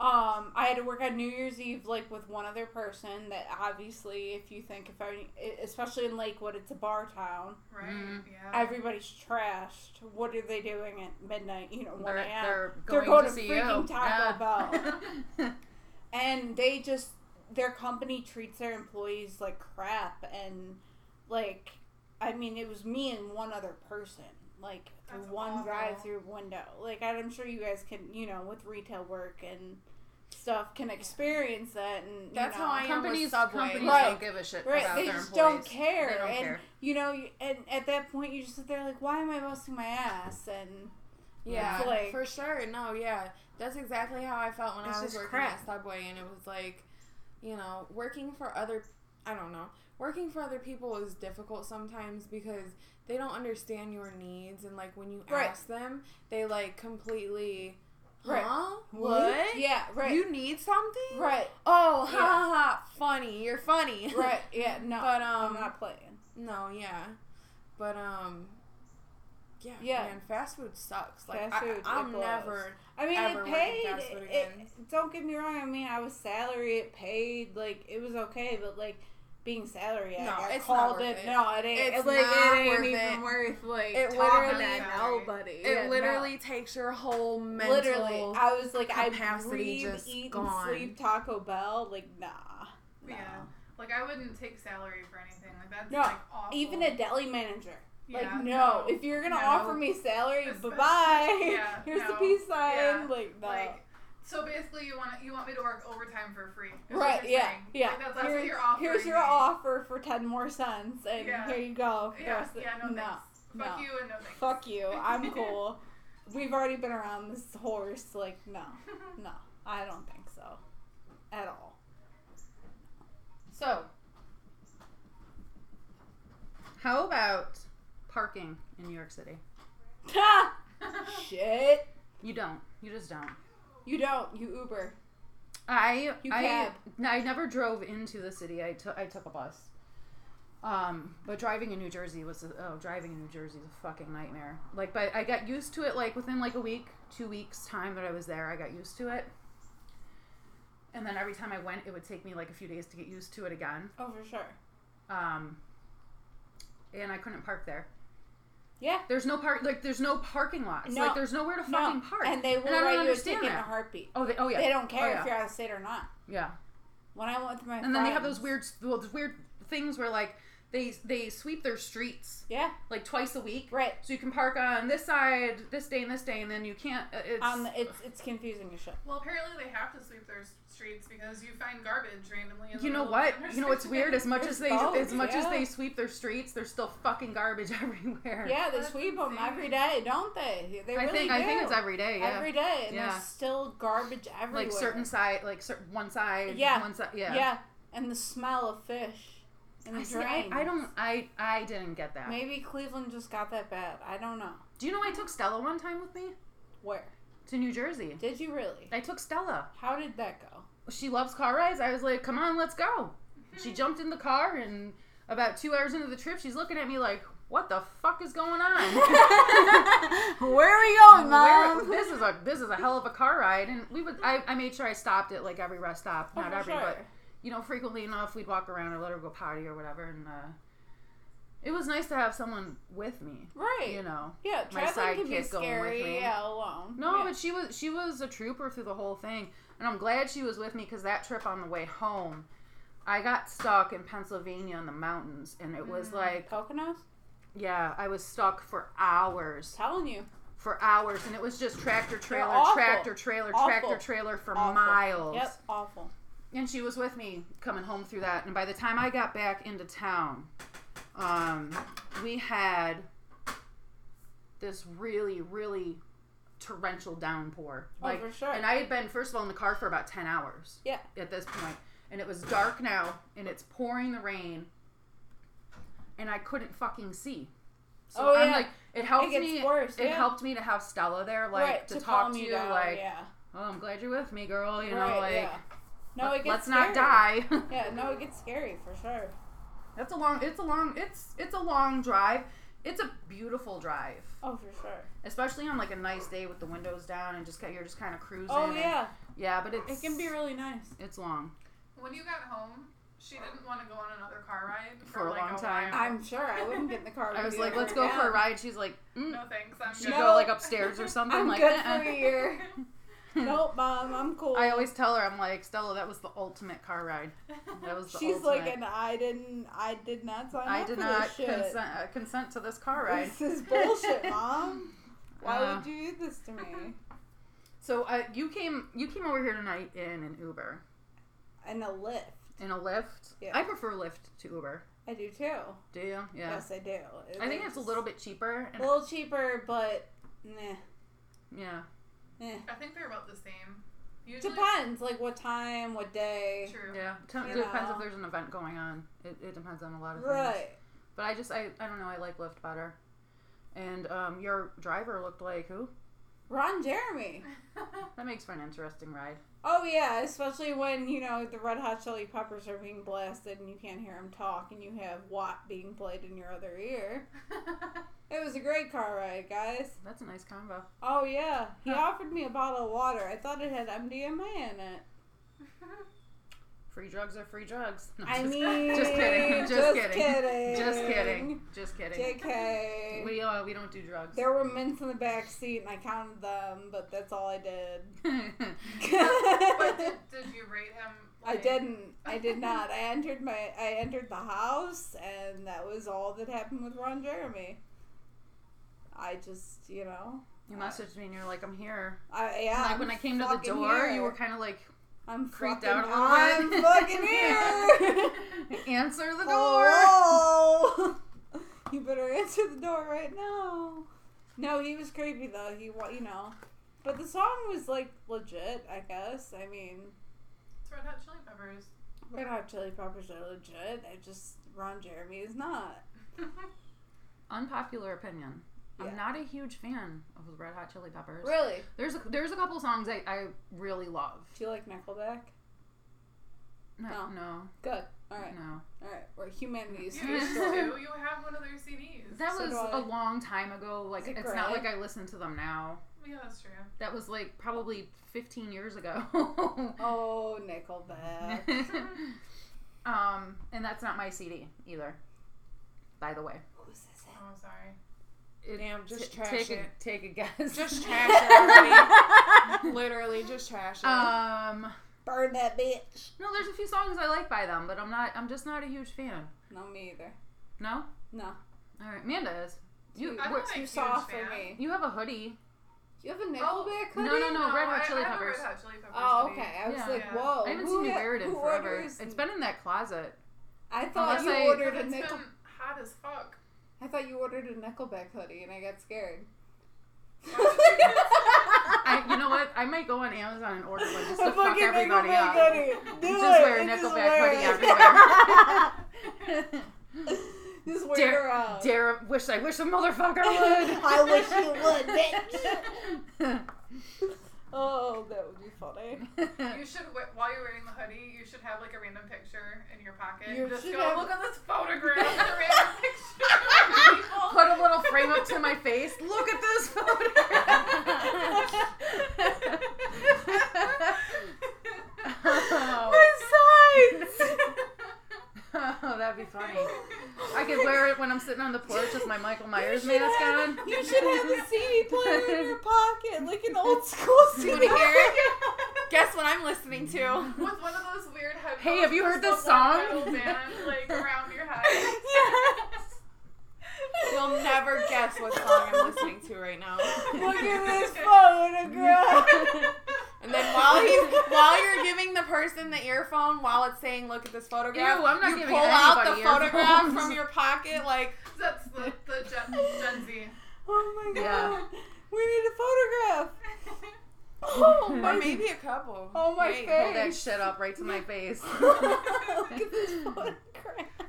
Um, I had to work on New Year's Eve like with one other person. That obviously, if you think if I, especially in Lakewood, it's a bar town. Right. Mhm. Yeah. Everybody's trashed. What are they doing at midnight? You know, one they're, a.m. they're They're going, going to to see freaking you. Taco Yeah. and they just their company treats their employees like crap and like i mean it was me and one other person like through That's one awful. drive-through window like i'm sure you guys can you know with retail work and stuff can experience that and you That's know, how I am with companies, Subway. companies Right. don't give a shit Right, about they their just employees. don't care, They don't and care. you know, you, and at that point, you just sit there like, "Why am I busting my ass?" And Yeah, It's like- for sure. No, yeah, that's exactly how I felt when I was working crap. at Subway, and it was like, you know, working for other, I don't know, working for other people is difficult sometimes because they don't understand your needs, and like when you Right. ask them, they like completely, Right. huh? What? Yeah, right, You need something? right, Oh, ha Yeah. ha ha! Funny, you're funny. right. Yeah, no, But, um, I'm not playing. No, yeah, but um, yeah, Yeah. man, fast food sucks. Like Fast food, I, I'm blows. never. I mean, it paid. fast food again. it- don't get me wrong. I mean, I was salary. It paid. Like it was okay, but like being salary, I No, got it's not called worth it. it. No, it ain't. It's It, like not it ain't worth even it. worth like It talking literally- to nobody. It Yeah, no. literally takes your whole mental. literally. I was like, I capacity breathe, just eat, gone. and sleep Taco Bell. Like nah, no. Yeah. Like I wouldn't take salary for anything. Like that's No, like awful. Even a deli manager. Like Yeah, no, if you're gonna no. offer me salary, bye bye. yeah, Here's the peace sign. yeah, Like no. Like so basically you want you want me to work overtime for free. is what Right, you're yeah, saying. yeah. Like, that's, that's Here- what you're offering. Here's your me. offer for ten more cents, and Yeah. here you go. for the Yeah, of- yeah, no, no, thanks. Fuck no. you and no thanks. Fuck you. I'm cool. We've already been around this horse. Like, no, no, I don't think so, at all. So, how about parking in New York City? Ha! Shit. You don't. You just don't. You don't. You Uber. I You I. I never drove into the city. I took I took a bus. Um, but driving in New Jersey was a, oh driving in New Jersey is a fucking nightmare. Like, but I got used to it. Like within like a week, two weeks time that I was there, I got used to it. And then every time I went, it would take me like a few days to get used to it again. Oh, for sure. Um, and I couldn't park there. Yeah. There's no park. Like there's no parking lots. No. like there's nowhere to No. fucking park. And they will I don't write you a understand ticket in a heartbeat. Oh, they, oh yeah. They don't care Oh, yeah. if you're out of state or not. Yeah. When I went with my And then they have those weird, well, those weird things where like they they sweep their streets Yeah. like twice a week, Right. so you can park on this side this day and this day, and then you can't. uh, It's Um, it's it's confusing as shit. Well, apparently they have to sweep their streets because you find garbage randomly. In you know what? You know what's weird? As much as they There's as much as they sweep their streets, there's still fucking garbage everywhere. Yeah, they That's sweep them every day, don't they? They I really think do. I think it's every day. Yeah. Every day, and Yeah. there's still garbage everywhere. like certain side, like certain one side. Yeah. One side. Yeah. Yeah, and the smell of fish the I, see, I. I don't. I I didn't get that. Maybe Cleveland just got that bad. I don't know. Do you know I took Stella one time with me Where to New Jersey? did you really? I took Stella. How did that go? she loves car rides. I was like, come on, let's go. She hmm. jumped in the car and About two hours into the trip, she's looking at me like, "What the fuck is going on?" Where are we going, Where- mom? this is a this is a hell of a car ride, and we would. I, I made sure I stopped at like every rest stop, Oh, not for every, sure. but you know, frequently enough, we'd walk around or let her go potty or whatever, and uh, it was nice to have someone with me. Right. You know. Yeah, my traveling can be sidekick going with scary. Yeah, alone. No, yeah. but she was she was a trooper through the whole thing, and I'm glad she was with me because that trip on the way home, I got stuck in Pennsylvania in the mountains, and it was Mm. like, Poconos? yeah, I was stuck for hours, Telling you. for hours, and it was just tractor trailer, tractor trailer, Awful. tractor trailer for Awful. miles. Yep, awful. And she was with me coming home through that, and by the time I got back into town, um, we had this really, really torrential downpour. Oh, Like, for sure. and I had been first of all in the car for about ten hours. Yeah. At this point, and it was dark now, and it's pouring the rain, and I couldn't fucking see. So Oh, I'm yeah. like, it helped It me. worse, It yeah. helped me to have Stella there, like right, to, to talk to down, like, yeah. oh, I'm glad you're with me, girl. You right, know, like, yeah. No, let- it gets let's not scary. die. Yeah, no, it gets scary for sure. That's a long. It's a long. It's it's a long drive. It's a beautiful drive, Oh, for sure. especially on like a nice day with the windows down and just you're just kind of cruising. Oh and- yeah, yeah, but it's it can be really nice. It's long. When you got home, she didn't want to go on another car ride for, For a like long time. while. I'm sure I wouldn't get in the car. I was like, let's go for a again. ride. She's like, mm. No thanks, I'm She'd good. go like upstairs or something. I'm like, good "Uh-uh." for a year. nope, mom, I'm cool. I always tell her, I'm like, Stella, that was the ultimate car ride. That was the ultimate She's ultimate. like, and I didn't, I did not sign I up did for not this shit. consent, uh, consent to this car ride. This is bullshit, mom. Why Uh, would you do this to me? So uh, you came you came over here tonight in an Uber, In a lift. in a Lyft. Yeah. I prefer Lyft to Uber. I do too. Do you? Yeah. Yes, I do. I think it's a little bit cheaper. a little cheaper, but nah, yeah. Eh. I think they're about the same. Usually, Depends, like what time, what day. True. Yeah. T- it depends know. if there's an event going on. It, it depends on a lot of things. Right. But I just I, I don't know. I like Lyft better. And um, your driver looked like who? Ron Jeremy. That makes for an interesting ride. Oh yeah, especially when you know the Red Hot Chili Peppers are being blasted and you can't hear them talk, and you have Watt being played in your other ear. It was a great car ride, guys. That's a nice combo. Oh yeah, he Huh. offered me a bottle of water. I thought it had MDMA in it. Free drugs are free drugs. No, I just, mean, just kidding. Just, just kidding. kidding. Just kidding. Just kidding. Jk. We uh, we don't do drugs. There were mints in the back seat, and I counted them, but that's all I did. but did, did you rate him? I didn't. I did not. I entered my. I entered the house, and that was all that happened with Ron Jeremy. I just, you know, you messaged me and you're like, I'm here. I yeah. like I'm when I came to the door, here. you were kind of like I'm freaked fucking, out a little I'm fucking here. Answer the oh. door. Hello. you better answer the door right now. No, he was creepy though. He, you know, but the song was like legit. I guess. I mean, It's Red Hot Chili Peppers. Red Hot Chili Peppers are legit. I just Ron Jeremy is not. Unpopular opinion. Yeah. I'm not a huge fan of the Red Hot Chili Peppers. Really? There's a, there's a couple songs I, I really love. Do you like Nickelback? No, No. no, Good. All right. no. All right. We're humanities. You used to. You have one of their CDs. That So was a long time ago. Like Is it it's not like I listen to them now. Yeah, that's true. That was like probably 15 years ago. Oh, Nickelback. um, and that's not my CD either. By the way, Who's this? Oh, sorry. It- Damn, just t- trash take a it. take a guess. Just trash it. Literally, just trash it. Um, Burn that bitch. no, there's a few songs I like by them, but I'm not. I'm just not a huge fan. No, me either. No. No. All right, Amanda is. You I'm we're- not a Too huge soft fan. for me. you have a hoodie. You have a Nickelback Oh, hoodie? no, no, no. Red Hot Chili I have a Peppers. Red Hot Chili Peppers Oh, hoodie. okay. I was Yeah. like, Yeah. whoa. I haven't who seen you wear it in forever. orders- It's been in that closet. I thought Unless you I- ordered a It's Nickel. been hot as fuck. I thought you ordered a Nickelback hoodie, and I got scared. I, you know what? I might go on Amazon and order one just to fuck everybody Nickelback up. hoodie. Do Just it. wear a Just Nickelback wear hoodie it. everywhere. Just wear it dare, around. Uh, dare, wish I wish a motherfucker would. I wish you would, bitch. Oh, that would be funny. You should wi- while you're wearing the hoodie, you should have like a random picture in your pocket. You Just should go have- look at this photograph. a random picture. Put a little frame up to my face. Look at this photograph. oh, that'd be funny. I could wear it when I'm sitting on the porch with my Michael Myers mask have- on. You should have a CD player in your pocket, like an old school CD. You hear it? Guess what I'm listening to? With one of those weird headphones. Hey, have you heard this song? metal band, like around your head. Yes. You'll never guess what song I'm listening to right now. Look at this photograph. And then while he's while you're giving the person the earphone while it's saying look at this photograph, Ew, I'm not you giving pull out the anybody photograph from your pocket like That's the, the Gen, Gen Z. Oh my god. Yeah. We need a photograph. Oh or maybe a couple. Oh my Hey, face. Hold that shit up right to my face. Look at this photograph.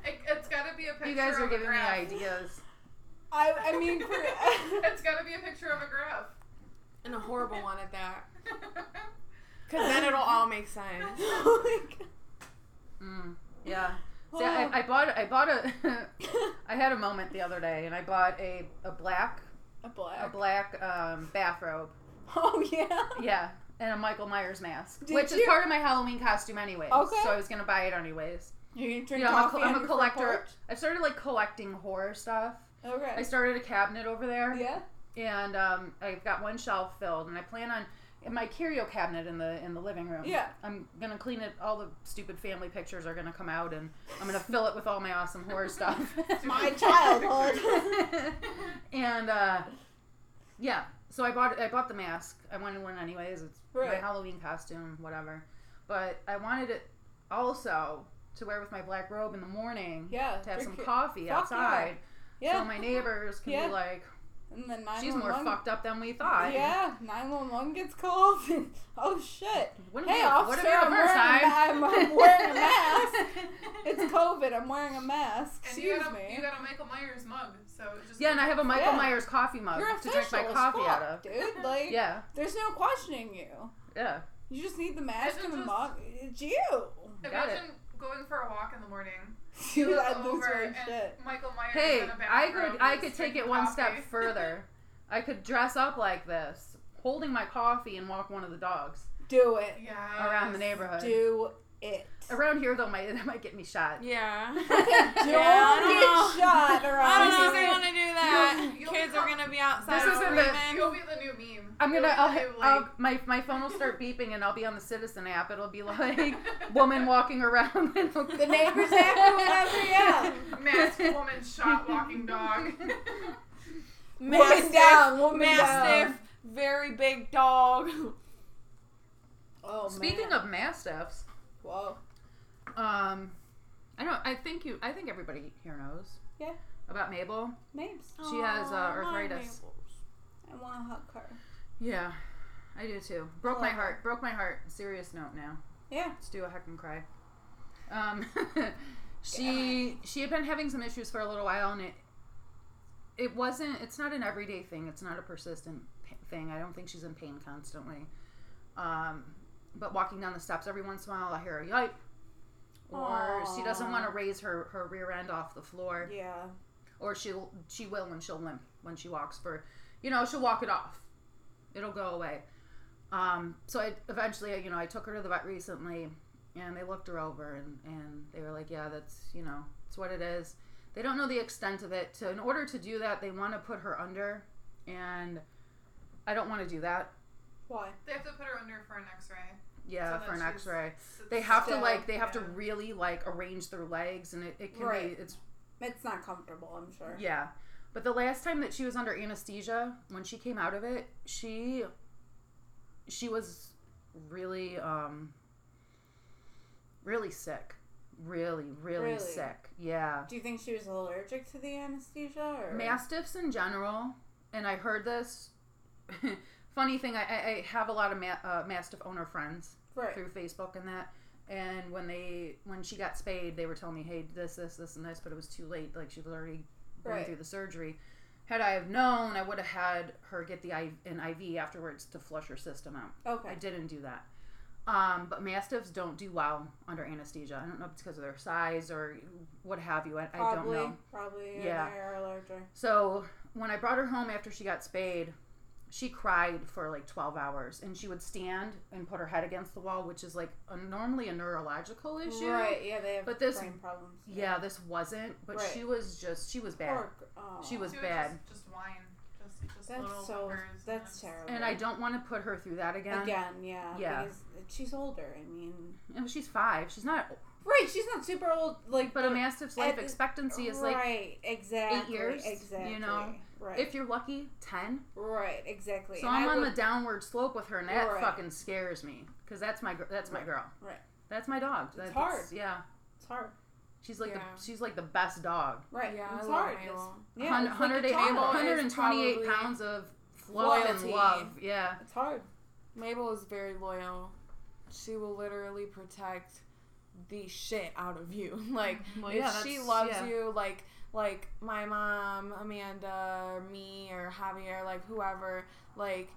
It, it's gotta be a picture You guys are of giving me ideas. I, I mean, for, It's gotta be a picture of a graph. And a horrible one at that. Because then it'll all make sense. oh my god. Mm, yeah. See, I, I bought I bought a I had a moment the other day and I bought a, a black a black a black. black um, bathrobe. Oh yeah. Yeah, and a Michael Myers mask, Did which is part of my Halloween costume anyways. Okay. So I was gonna buy it anyways. You're gonna drink You know, I'm a, coffee co- I'm a collector. I started like collecting horror stuff. Okay. I started a cabinet over there, Yeah. and um, I've got one shelf filled, and I plan on in my curio cabinet in the in the living room. Yeah. I'm gonna clean it. All the stupid family pictures are gonna come out, and I'm gonna fill it with all my awesome horror stuff. My childhood. and uh, yeah, so I bought I bought the mask. I wanted one anyways. It's my Halloween costume, whatever. But I wanted it also to wear with my black robe in the morning. Yeah. To have some coffee outside, Yeah. so my neighbors can Yeah. be like, and then 911. "She's more fucked up than we thought." Yeah, 911 gets called. Oh shit. Wouldn't Hey, be, officer, wouldn't be the I'm wearing, a, I'm, I'm wearing a mask. It's COVID. I'm wearing a mask. And you Excuse got, a, me. you got a Michael Myers mug, so just yeah, and I have a Michael Yeah. Myers coffee mug You're to drink my coffee fuck, out of. dude. Like, Yeah, there's no questioning you. yeah. You just need the mask Is it and the mug. It's you. Got it. Imagine going for a walk in the morning. Dude, look I lose over and shit. Michael Myers Hey, in a I bathrobe could I could take drinking it one coffee. step further. I could dress up like this, holding my coffee and walk one of the dogs Do it. Yeah. around the neighborhood. Do it. Around here though, might that might get me shot. Yeah. Don't Yeah, I don't know. get shot I don't know if here. I want to do that. You'll- you'll Kids become- are gonna be outside This isn't the- screaming. You'll be the new meme. I'm gonna I'll, the hit, new, I'll like, my my phone will start beeping and I'll be on the Citizen app. It'll be like woman walking around. And The neighbors app or whatever, yeah. masked woman shot walking dog. Woman down, woman mastiff, down. very big dog. Oh, Speaking man. of mastiffs, Whoa. um, I don't. I think you. I think everybody here knows. Yeah. About Mabel. Names. She has, uh, arthritis. I want to hug her. Yeah, I do too. Broke my Love heart. Broke my heart. Serious note now. Yeah. Let's do a heck and cry. Um, she she had been having some issues for a little while, and it it wasn't. It's not an everyday thing. It's not a persistent thing. I don't think she's in pain constantly. Um, but walking down the steps every once in a while, I hear a yipe, or she doesn't want to raise her her rear end off the floor, Yeah. Or she'll she will when she'll limp when she walks for, you know, she'll walk it off. It'll go away. Um, so I eventually, you know, I took her to the vet recently, and they looked her over, and and they were like, yeah, that's you know, it's what it is. They don't know the extent of it. To in order to do that, they want to put her under, and I don't want to do that. Why? They have to put her under for an X-ray. Yeah, so for an X-ray. They have to like they have to really like arrange their legs, and it, it can Right. be it's It's not comfortable, I'm sure. Yeah. But the last time that she was under anesthesia, when she came out of it, she she was really um really sick. Really, really, Really? sick. Yeah. Do you think she was allergic to the anesthesia? Or? Mastiffs in general, and I heard this funny thing, I, I, have a lot of ma- uh, Mastiff owner friends Right. through Facebook and that. And when they when she got spayed, they were telling me, "Hey, this, this, this, and this," but it was too late. Like she was already going Right. through the surgery. Had I have known, I would have had her get the I- an IV afterwards to flush her system out. Okay. I didn't do that. Um, but mastiffs don't do well under anesthesia. I don't know if it's because of their size or what have you. I, I don't know. probably. Yeah. Yeah, they are allergic. So when I brought her home after she got spayed, she cried for like 12 hours and she would stand and put her head against the wall, which is like a, normally a neurological issue. Right? Yeah, they have But this- brain problems. Yeah, this wasn't, but Right. she was just, she was bad. Poor oh. She was She bad. Just, just whine. Just, just That's so. whimpers and That's terrible. And I don't want to put her through that again. Again, yeah. Yeah. Because she's older. I mean, And she's five. She's not, right? She's not super old. Like, but a mastiff's life expectancy is like, right, exactly, years, you know? Right? if you're lucky, 10. right, exactly. So And I'm I on would- the downward slope with her, and that Right. fucking scares me because that's my that's my Right. girl. Right. That's my dog. That's hard. Yeah. It's hard. She's like Yeah. the she's like the best dog. Right. Yeah, it's I hard. Mabel. It's, yeah, Hun- it's like a Mabel 128 pounds of love and loyalty. love. Yeah. It's hard. Mabel is very loyal. She will literally protect the shit out of you. Like mm-hmm. Well, if she loves yeah. you, like like my mom, Amanda, me, or Javier, like whoever, like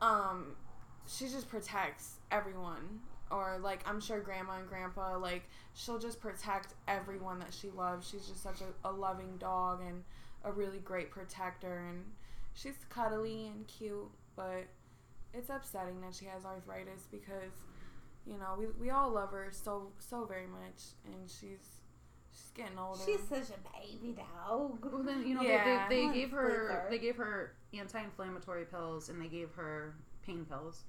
um, she just protects everyone. Or like I'm sure grandma and grandpa, like she'll just protect everyone that she loves. She's just such a, a loving dog and a really great protector and she's cuddly and cute, but it's upsetting that she has arthritis because you know we, we all love her so so very much and she's she's getting older. She's such a baby dog. Well, then you know Yeah. they, they, they gave her sweetheart. they gave her anti-inflammatory pills and they gave her pain pills,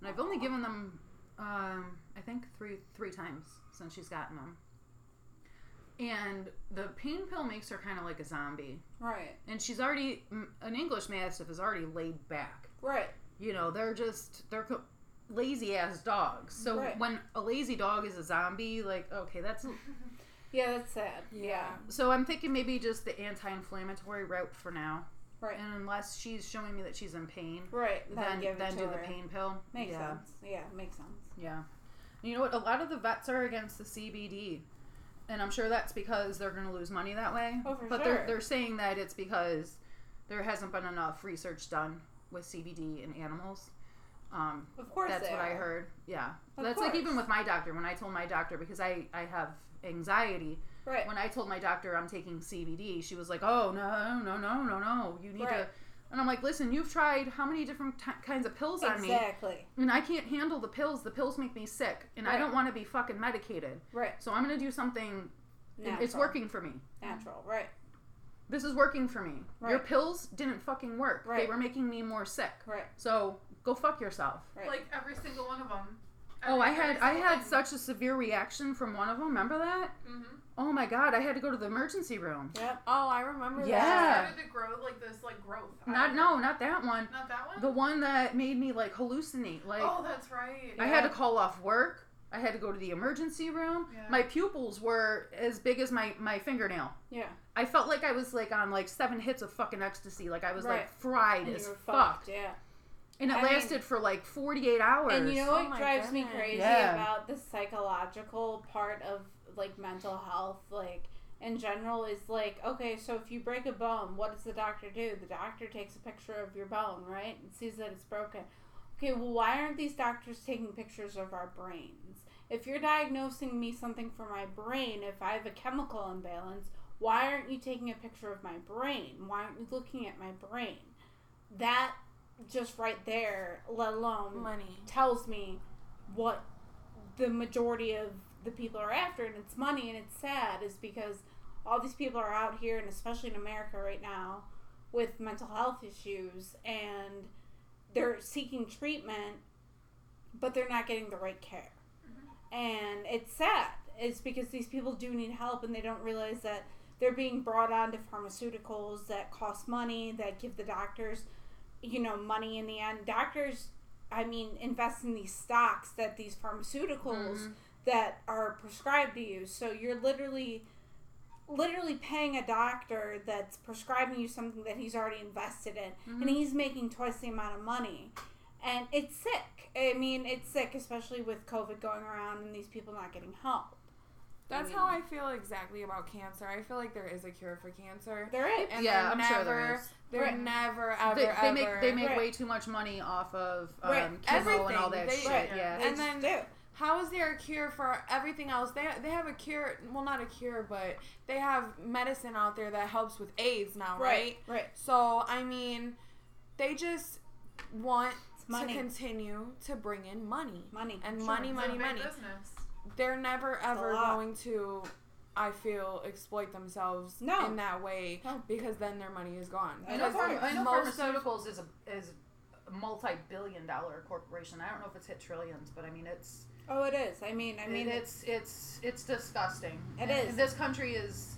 and I've only given them um, I think three three times since she's gotten them. And the pain pill makes her kind of like a zombie, Right. and she's already an English Mastiff is already laid back. Right. You know they're just they're co- lazy ass dogs. So Right. when a lazy dog is a zombie, like okay, that's Yeah, that's sad. Yeah. Yeah. so I'm thinking maybe just the anti-inflammatory route for now. Right. And unless she's showing me that she's in pain, Right. then give it then do her. the pain pill. Makes yeah. sense. Yeah, makes sense. Yeah. And you know what? A lot of the vets are against the CBD. And I'm sure that's because they're going to lose money that way. Oh, for but sure. they're, they're saying that it's because there hasn't been enough research done with CBD in animals. Um, Of course. that's they what I heard. Yeah. Of that's like even with my doctor. When I told my doctor, because I, I have anxiety, Right. when I told my doctor I'm taking CBD, she was like, "Oh no, no, no, no, no! You need to." Right. And I'm like, "Listen, you've tried how many different t- kinds of pills on me, Exactly. and I can't handle the pills. The pills make me sick, and I don't want to be fucking medicated. Right. So I'm gonna do something. Natural. It's working for me. Natural. Right. This is working for me. Your pills didn't fucking work. Right. They were making me more sick. Right. So go fuck yourself." Right. Like every single one of them. Oh, I had I had such a severe reaction from one of them. Remember that? hmm Oh my god, I had to go to the emergency room. Yep. Oh, I remember Yeah. that. started to grow like this, like growth. Not no, not that one. Not that one. The one that made me like hallucinate. Like oh, that's right. I had to call off work. I had to go to the emergency room. Yeah. My pupils were as big as my my fingernail. Yeah. I felt like I was like on like seven hits of fucking ecstasy. Like I was Right. like fried And as you were fuck. Yeah. And it I mean- lasted for like 48 hours. And you know Oh what my drives me crazy Yeah. about the psychological part of like mental health, like in general, is like okay, so if you break a bone, what does the doctor do? The doctor takes a picture of your bone, right, and sees that it's broken. Okay, well, why aren't these doctors taking pictures of our brains? If you're diagnosing me something for my brain, if I have a chemical imbalance, why aren't you taking a picture of my brain? Why aren't you looking at my brain? That just right there, let alone Money. tells me what the majority of the people are after and it's money and it's sad is because all these people are out here and especially in America right now with mental health issues and they're seeking treatment but they're not getting the right care. Mm-hmm. And it's sad. It's because these people do need help and they don't realize that they're being brought on to pharmaceuticals that cost money, that give the doctors, you know, money in the end. Doctors, I mean, invest in these stocks that these pharmaceuticals Mhm. that are prescribed to you. So you're literally literally paying a doctor that's prescribing you something that he's already invested in Mhm. and he's making twice the amount of money. And it's sick. I mean, it's sick, especially with COVID going around and these people not getting help. That's mean- how I feel exactly about cancer. I feel like there is a cure for cancer. There is. And Yeah, I'm sure there never- is. They're Right. never ever they, they ever. make they make Right. way too much money off of um, Right. chemo Everything. and all that They- shit. Right. Yeah. And then- do. How is there a cure for everything else? They they have a cure. Well, not a cure, but they have medicine out there that helps with AIDS now, right? Right. Right. So I mean, they just want money. to continue to bring in money Money. and Sure. money, It's a money, big money. business. They're never ever going to. I feel exploit themselves No. in that way No. because then their money is gone. I know, Of. I know Most of- pharmaceuticals is a is a multi-billion-dollar corporation. I don't know if it's hit trillions, but I mean it's Oh, it is. I mean, I I mean, mean it's it's it's disgusting. It And is. This country is.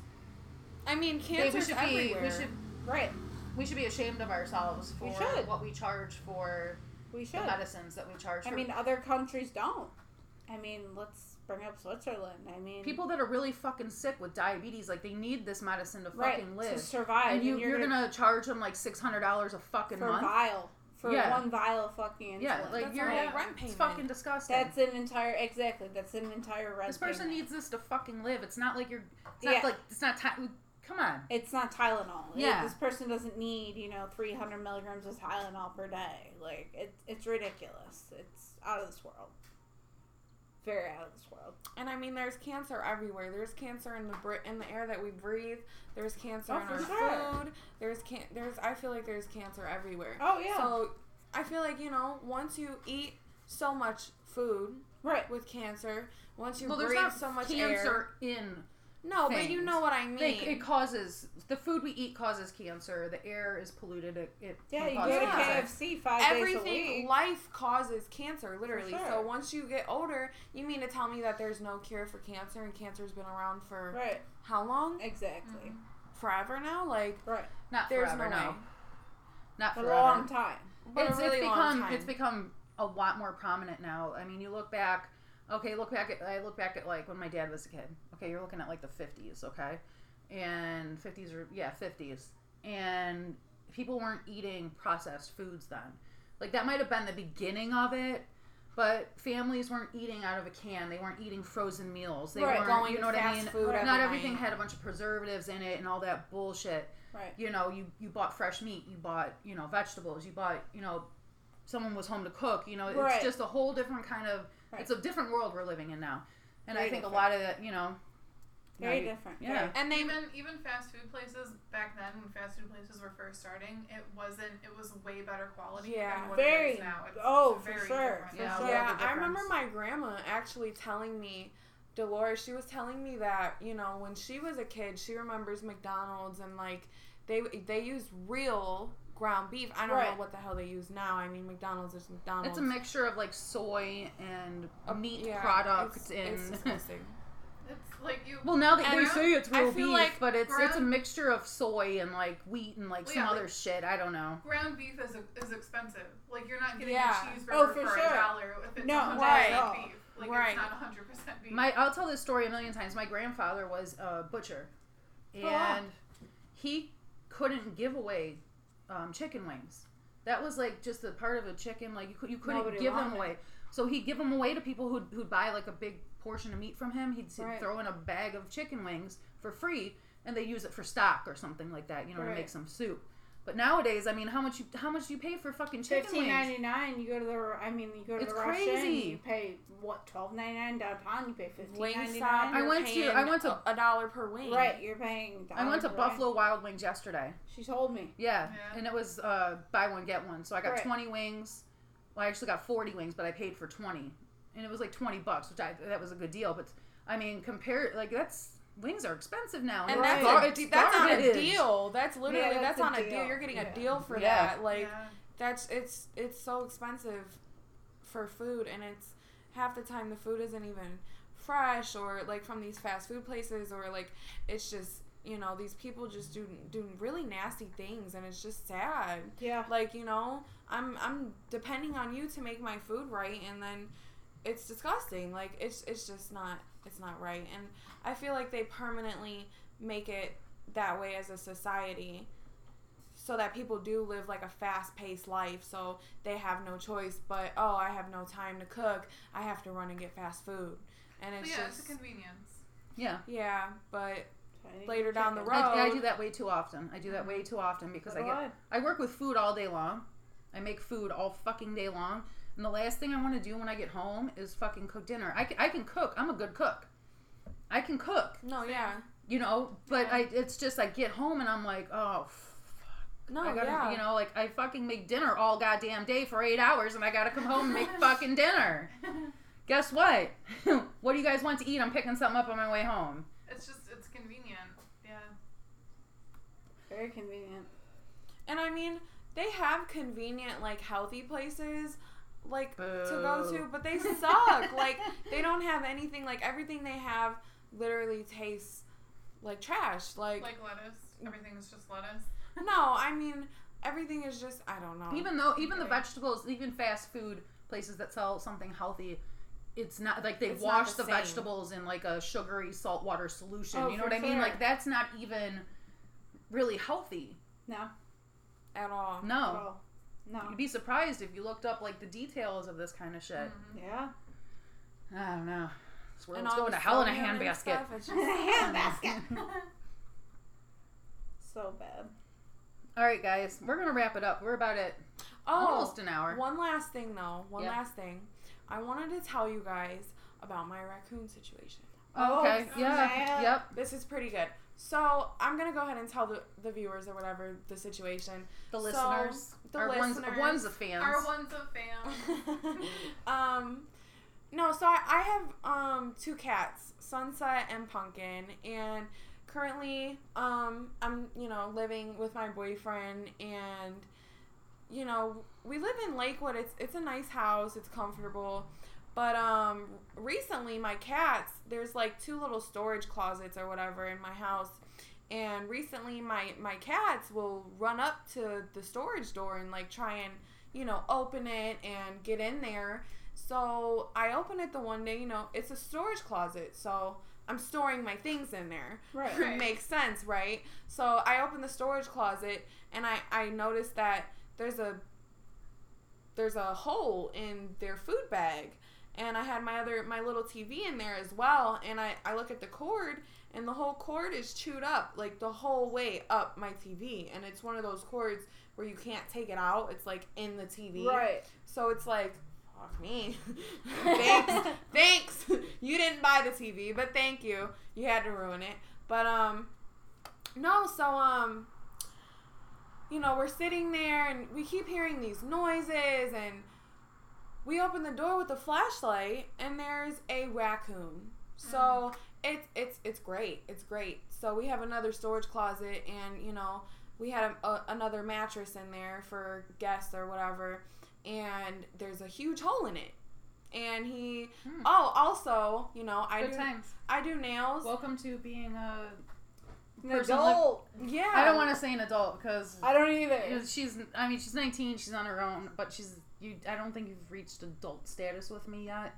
I mean, they- cancer's we should be everywhere. we should right. we should be ashamed of ourselves for We what we charge for We the should. medicines that we charge. I for mean, other countries don't. I mean, let's bring up Switzerland. I mean, people that are really fucking sick with diabetes, like they need this medicine to right fucking live. to survive, and you, you're, you're gonna charge them like six hundred dollars a fucking for month. vial for Yeah. one vial of fucking insulin. Yeah, like That's you're whole yeah, rent payment. it's fucking disgusting. That's an entire exactly. That's an entire rent. this person payment. needs this to fucking live. It's not like you're. It's not Yeah. like it's not time. Come on. It's not Tylenol. It- Yeah. this person doesn't need you know 300 milligrams of Tylenol per day. Like it's it's ridiculous. It's out of this world. Very out of this world. And I mean, there's cancer everywhere. There's cancer in the br- in the air that we breathe. There's cancer Oh, in our sure. food. There's can there's I feel like there's cancer everywhere. Oh yeah. So I feel like you know once you eat so much food right. with cancer, once you well, there's breathe not so much cancer in. Air. No, but you know what I mean. They, it causes the food we eat causes cancer. The air is polluted. It, it Yeah, you cause go to cancer. KFC five days a Everything week. life causes cancer, literally. sure. So once you get older, you mean to tell me that there's no cure for cancer and cancer's been around for Right. how long? Exactly. Mhm. Forever now? Like Right. Not there's forever. no no, way. not For a long time. But it's, a really it's long become time. it's become a lot more prominent now. I mean, you look back. Okay, look back at I look back at like when my dad was a kid. Okay, you're looking at like the 50s. Okay, and 50s are yeah 50s, and people weren't eating processed foods then. Like that might have been the beginning of it. But families weren't eating out of a can. They weren't eating frozen meals. They Right, weren't, going you know what I mean? food Not everything night. had a bunch of preservatives in it and all that bullshit Right. you know, you you bought fresh meat, you bought you know vegetables, you bought you know, someone was home to cook. You know, it's Right. just a whole different kind of. Right. It's a different world we're living in now, and I think different. a lot of that, you know, Very you- different. Yeah. Very- and they even even fast food places back then when fast food places were first starting, it wasn't it was way better quality Yeah. than what Very. it is now. It's Oh, for very sure. different. For Yeah, sure. Yeah, I remember my grandma actually telling me, Dolores, she was telling me that, you know, when she was a kid, she remembers McDonald's and like they they used real ground beef. I don't know what the hell they use now. I mean, McDonald's is McDonald's. it's a mixture of like soy and Uh, meat yeah, products it's, and. it's disgusting. It's like you well, now that they say it's I real beef, like but it's it's a mixture of soy and like wheat and like Well, some yeah, other like- shit. I don't know. ground beef is is expensive. Like you're not getting Yeah. a cheeseburger Oh, for for, sure. a dollar if it's No, 100% right. beef. Like Right. it's not 100 percent beef. My I'll tell this story a million times. My grandfather was a butcher, and wow. he couldn't give away um, chicken wings. That was like just a part of a chicken. Like you, could, you couldn't Nobody give them away. So he'd give them away to people who'd, who'd buy like a big portion of meat from him. He'd Right. throw in a bag of chicken wings for free, and they use it for stock or something like that. You know, to make some soup. But nowadays, I mean, how much you how much do you pay for fucking chicken Fifteen wings? ninety nine. You go to the. I mean, you go to It's the Russian. crazy. You pay what twelve ninety nine downtown. You pay fifteen ninety Wingstop, nine. I went to- I went to- a, a dollar per wing. Right, you're paying. I went to dollar per Buffalo Wild Wings yesterday. She told me. Yeah, Yeah. and it was uh, buy one get one. So I got Right. twenty wings. Well, I actually got forty wings, but I paid for twenty, and it was like twenty bucks, which I that was a good deal. But I mean, compare like that's wings are expensive now, And Right. that's, a, it's that's on a deal. That's literally Yeah, that's, that's a on a deal. deal. You're getting Yeah. a deal for Yeah. that. Like yeah. that's it's it's so expensive for food and it's half the time the food isn't even fresh or like from these fast food places or like it's just you know these people just do do really nasty things and it's just sad Yeah. like you know i'm i'm depending on you to make my food right and then it's disgusting like it's it's just not it's not right and i feel like they permanently make it that way as a society so that people do live like a fast-paced life so they have no choice but oh i have no time to cook i have to run and get fast food and But it's yeah, just it's a convenience. Yeah, yeah but later down the road. I, I do that way too often. I do that way too often because So I do get I work with food all day long. I make food all fucking day long. And the last thing I want to do when I get home is fucking cook dinner. I can, I can cook. I'm a good cook. I can cook, no, yeah, you know, but Yeah. I it's just I get home and I'm like, oh, Fuck. no, I gotta, yeah. you know, like I fucking make dinner all goddamn day for eight hours and I gotta come home and make fucking dinner. Guess what? what do you guys want to eat? I'm picking something up on my way home. it's just it's convenient. Yeah. Very convenient. And I mean, they have convenient, like healthy places, like to go to, but they suck. like they don't have anything. Like everything they have literally tastes like trash. Like, Like lettuce. Everything is just lettuce. no, I mean everything is just I don't know. Even though, even the vegetables, even fast food places that sell something healthy, it's not like they It's wash the the, vegetables in like a sugary saltwater solution. Oh, you know for what I mean? Like that's not even really healthy. No. at all. No. Oh. No. You'd be surprised if you looked up like the details of this kind of shit. Mhm. Yeah. I don't know. This world's going to hell in a handbasket. stuff, it's just- Handbasket. so bad. All right, guys, we're gonna wrap it up. We're about at oh, almost an hour. One last thing though. One Yeah. last thing. I wanted to tell you guys about my raccoon situation. Oh, okay. Oh, Yeah. yeah. Yep. This is pretty good. So I'm gonna go ahead and tell the, the viewers or whatever the situation. The So, listeners. the our ones, listeners ones of fans. Our ones of fam. um, no, so I, I have um two cats, Sunset and Pumpkin, and currently um I'm you know living with my boyfriend and you know we live in Lakewood. It's it's a nice house. It's comfortable. But um recently my cats there's like two little storage closets or whatever in my house. And recently my my cats will run up to the storage door and like try and you know open it and get in there. So i open it the one day you know it's a storage closet so i'm storing my things in there. Right. it makes sense right? So i open the storage closet and i i noticed that there's a there's a hole in their food bag and i had my other my little tv in there as well. And i i look at the cord and the whole cord is chewed up like the whole way up my tv and it's one of those cords where you can't take it out. It's like in the tv Right. so it's like fuck me. Thanks. Thanks. You didn't buy the tv but thank you. You had to ruin it. But um no so um you know we're sitting there and we keep hearing these noises and we open the door with a flashlight and there's a raccoon so it's it's it's great it's great so we have another storage closet and you know we had a, a, another mattress in there for guests or whatever and there's a huge hole in it and he Hmm. oh also you know i Good do times. i do nails Welcome to being a. An Person adult. yeah I don't want to say an adult because I don't either. she's. I mean, she's 19. She's on her own, but she's. You. I don't think you've reached adult status with me yet.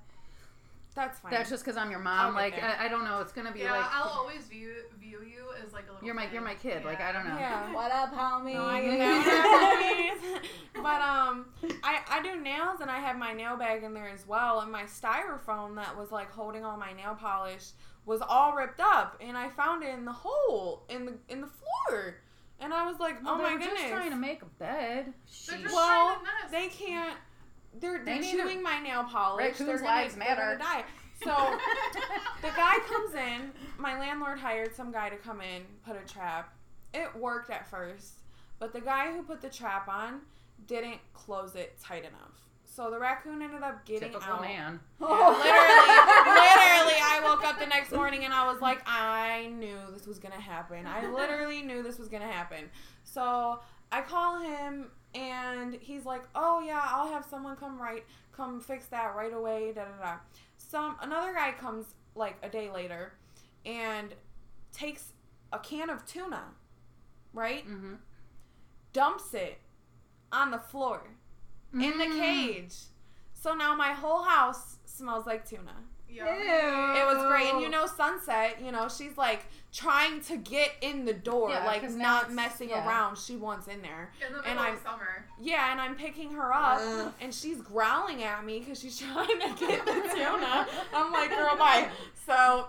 that's fine That's just because I'm your I'll mom. Like. I, I don't know. It's gonna be yeah, like I'll always view view you as like a little. you're my kid. you're my kid. Like I don't know. yeah What up, homie? No, I get that. but um, I I do nails and I have my nail bag in there as well, and my styrofoam that was like holding all my nail polish was all ripped up, and I found it in the hole in the in the floor, and I was like, Well, oh they my were goodness. just trying to make a bed. They're just well, trying to nest. they can't. They're, They they're need chewing my nail polish. Raccoons' they're gonna, lives they're matter. die. So the guy comes in. My landlord hired some guy to come in, put a trap. It worked at first, but the guy who put the trap on didn't close it tight enough. So the raccoon ended up getting Typical out. man. literally, literally, I woke up the next morning and I was like, I knew this was gonna happen. I literally knew this was gonna happen. So I call him and he's like, Oh yeah, I'll have someone come right, come fix that right away. Da da da. Some another guy comes like a day later and takes a can of tuna, right? Mm-hmm. Dumps it on the floor in Mm. the cage. So now my whole house smells like tuna. Yeah. It was great. And you know, Sunset, you know, she's like trying to get in the door, Yeah, like 'cause now not messing yeah. around. She wants in there. In the And I'm- of summer. Yeah, and I'm picking her up, Ugh. and she's growling at me because she's trying to get the tuna. I'm like, girl, bye. So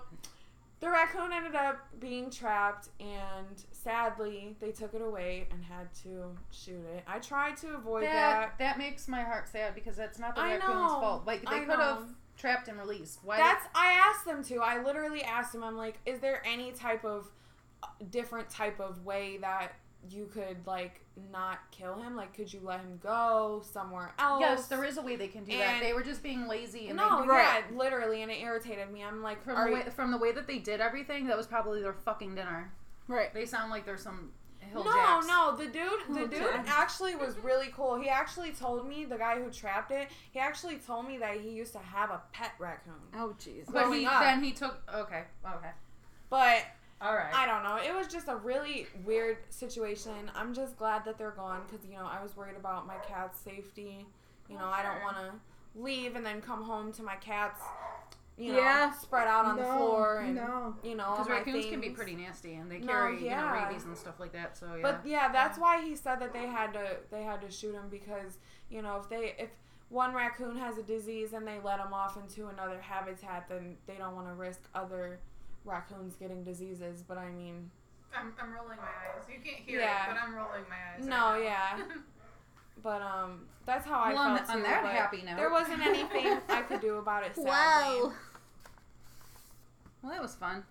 the raccoon ended up being trapped, and sadly, they took it away and had to shoot it. I tried to avoid that, that. that makes my heart sad because that's not the I raccoon's know. fault. Like they could have know. Trapped and released. Why? That's I asked them to. I literally asked them. I'm like, is there any type of uh, different type of way that you could like not kill him? Like, could you let him go somewhere else? yes, there is a way they can do that. They were just being lazy and No, they, Right. yeah, literally, and it irritated me. I'm like, from the you- way from the way that they did everything, that was probably their fucking dinner. Right. They sound like there's some hill no, jacks. no, the dude, the Hill dude jacks. actually was really cool. He actually told me, the guy who trapped it, he actually told me that he used to have a pet raccoon. Oh jeez. But he up. then he took okay, okay. But All right. I don't know. It was just a really weird situation. I'm just glad that they're gone because you know I was worried about my cat's safety. You know, I don't want to leave and then come home to my cats, you know, Yeah. spread out on the floor and no. you know Because my raccoons can be pretty nasty and they No, carry you know rabies and stuff like that. So yeah. But yeah, that's why he said that they had to they had to shoot him because you know if they if one raccoon has a disease and they let him off into another habitat, then they don't want to risk other raccoons getting diseases. But I mean, I'm, I'm rolling my eyes. You can't hear Yeah. it, but I'm rolling my eyes. No, right yeah. but um, that's how I Well, felt on too, that but happy note- there wasn't anything I could do about it. Sadly. Wow. well, that was fun.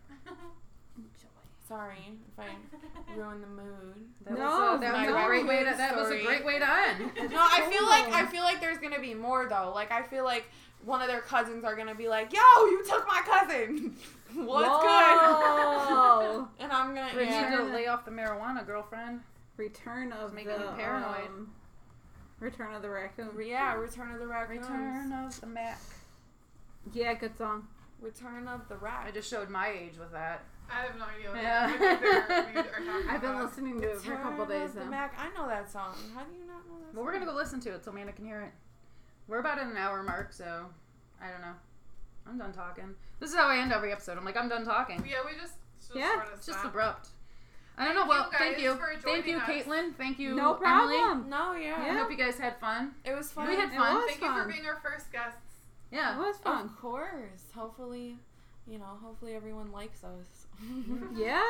Sorry if I ruined the mood. That No, was, uh, that was a great way to raccoon that was a great way to end. No, I feel like I feel like there's gonna be more though. Like I feel like one of their cousins are gonna be like, "Yo, you took my cousin. What's Whoa. good?" and I'm gonna You need to lay off the marijuana, girlfriend. Return of Making the me paranoid. um, Return of the Raccoon. yeah, Return of the Raccoon. Return of the Mack. Yeah, good song. Return of the Raccoon. I just showed my age with that. I have no idea what Yeah. what they're- we are talking I've been about. listening to it for a couple Return days of the now. Mack. I know that song. How do you not know that? Well, we're gonna go listen to it so Amanda can hear it. We're about at an hour mark, so I don't know. I'm done talking. This is how I end every episode. I'm like, I'm done talking. Yeah, we just, just Yeah, sort of It's just abrupt. I don't Thank know. Well, you thank you, for thank you, us. Katlyn. Thank you, No Emily. problem. No, yeah. I Yeah. hope you guys had fun. It was fun. We had It fun. was Thank you for being our first guests. Yeah. It was fun. Of course. Hopefully, you know, hopefully everyone likes us. Mm-hmm. Yeah.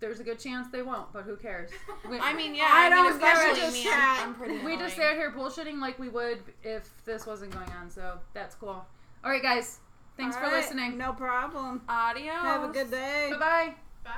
There's a good chance they won't, but who cares? We, I mean, yeah. I I, don't mean, give a especially me. shit. I'm, I'm pretty. we just annoying. sat here bullshitting like we would if this wasn't going on. So that's cool. All right, guys. Thanks All for right, listening. No problem. Adios. Have a good day. Bye bye.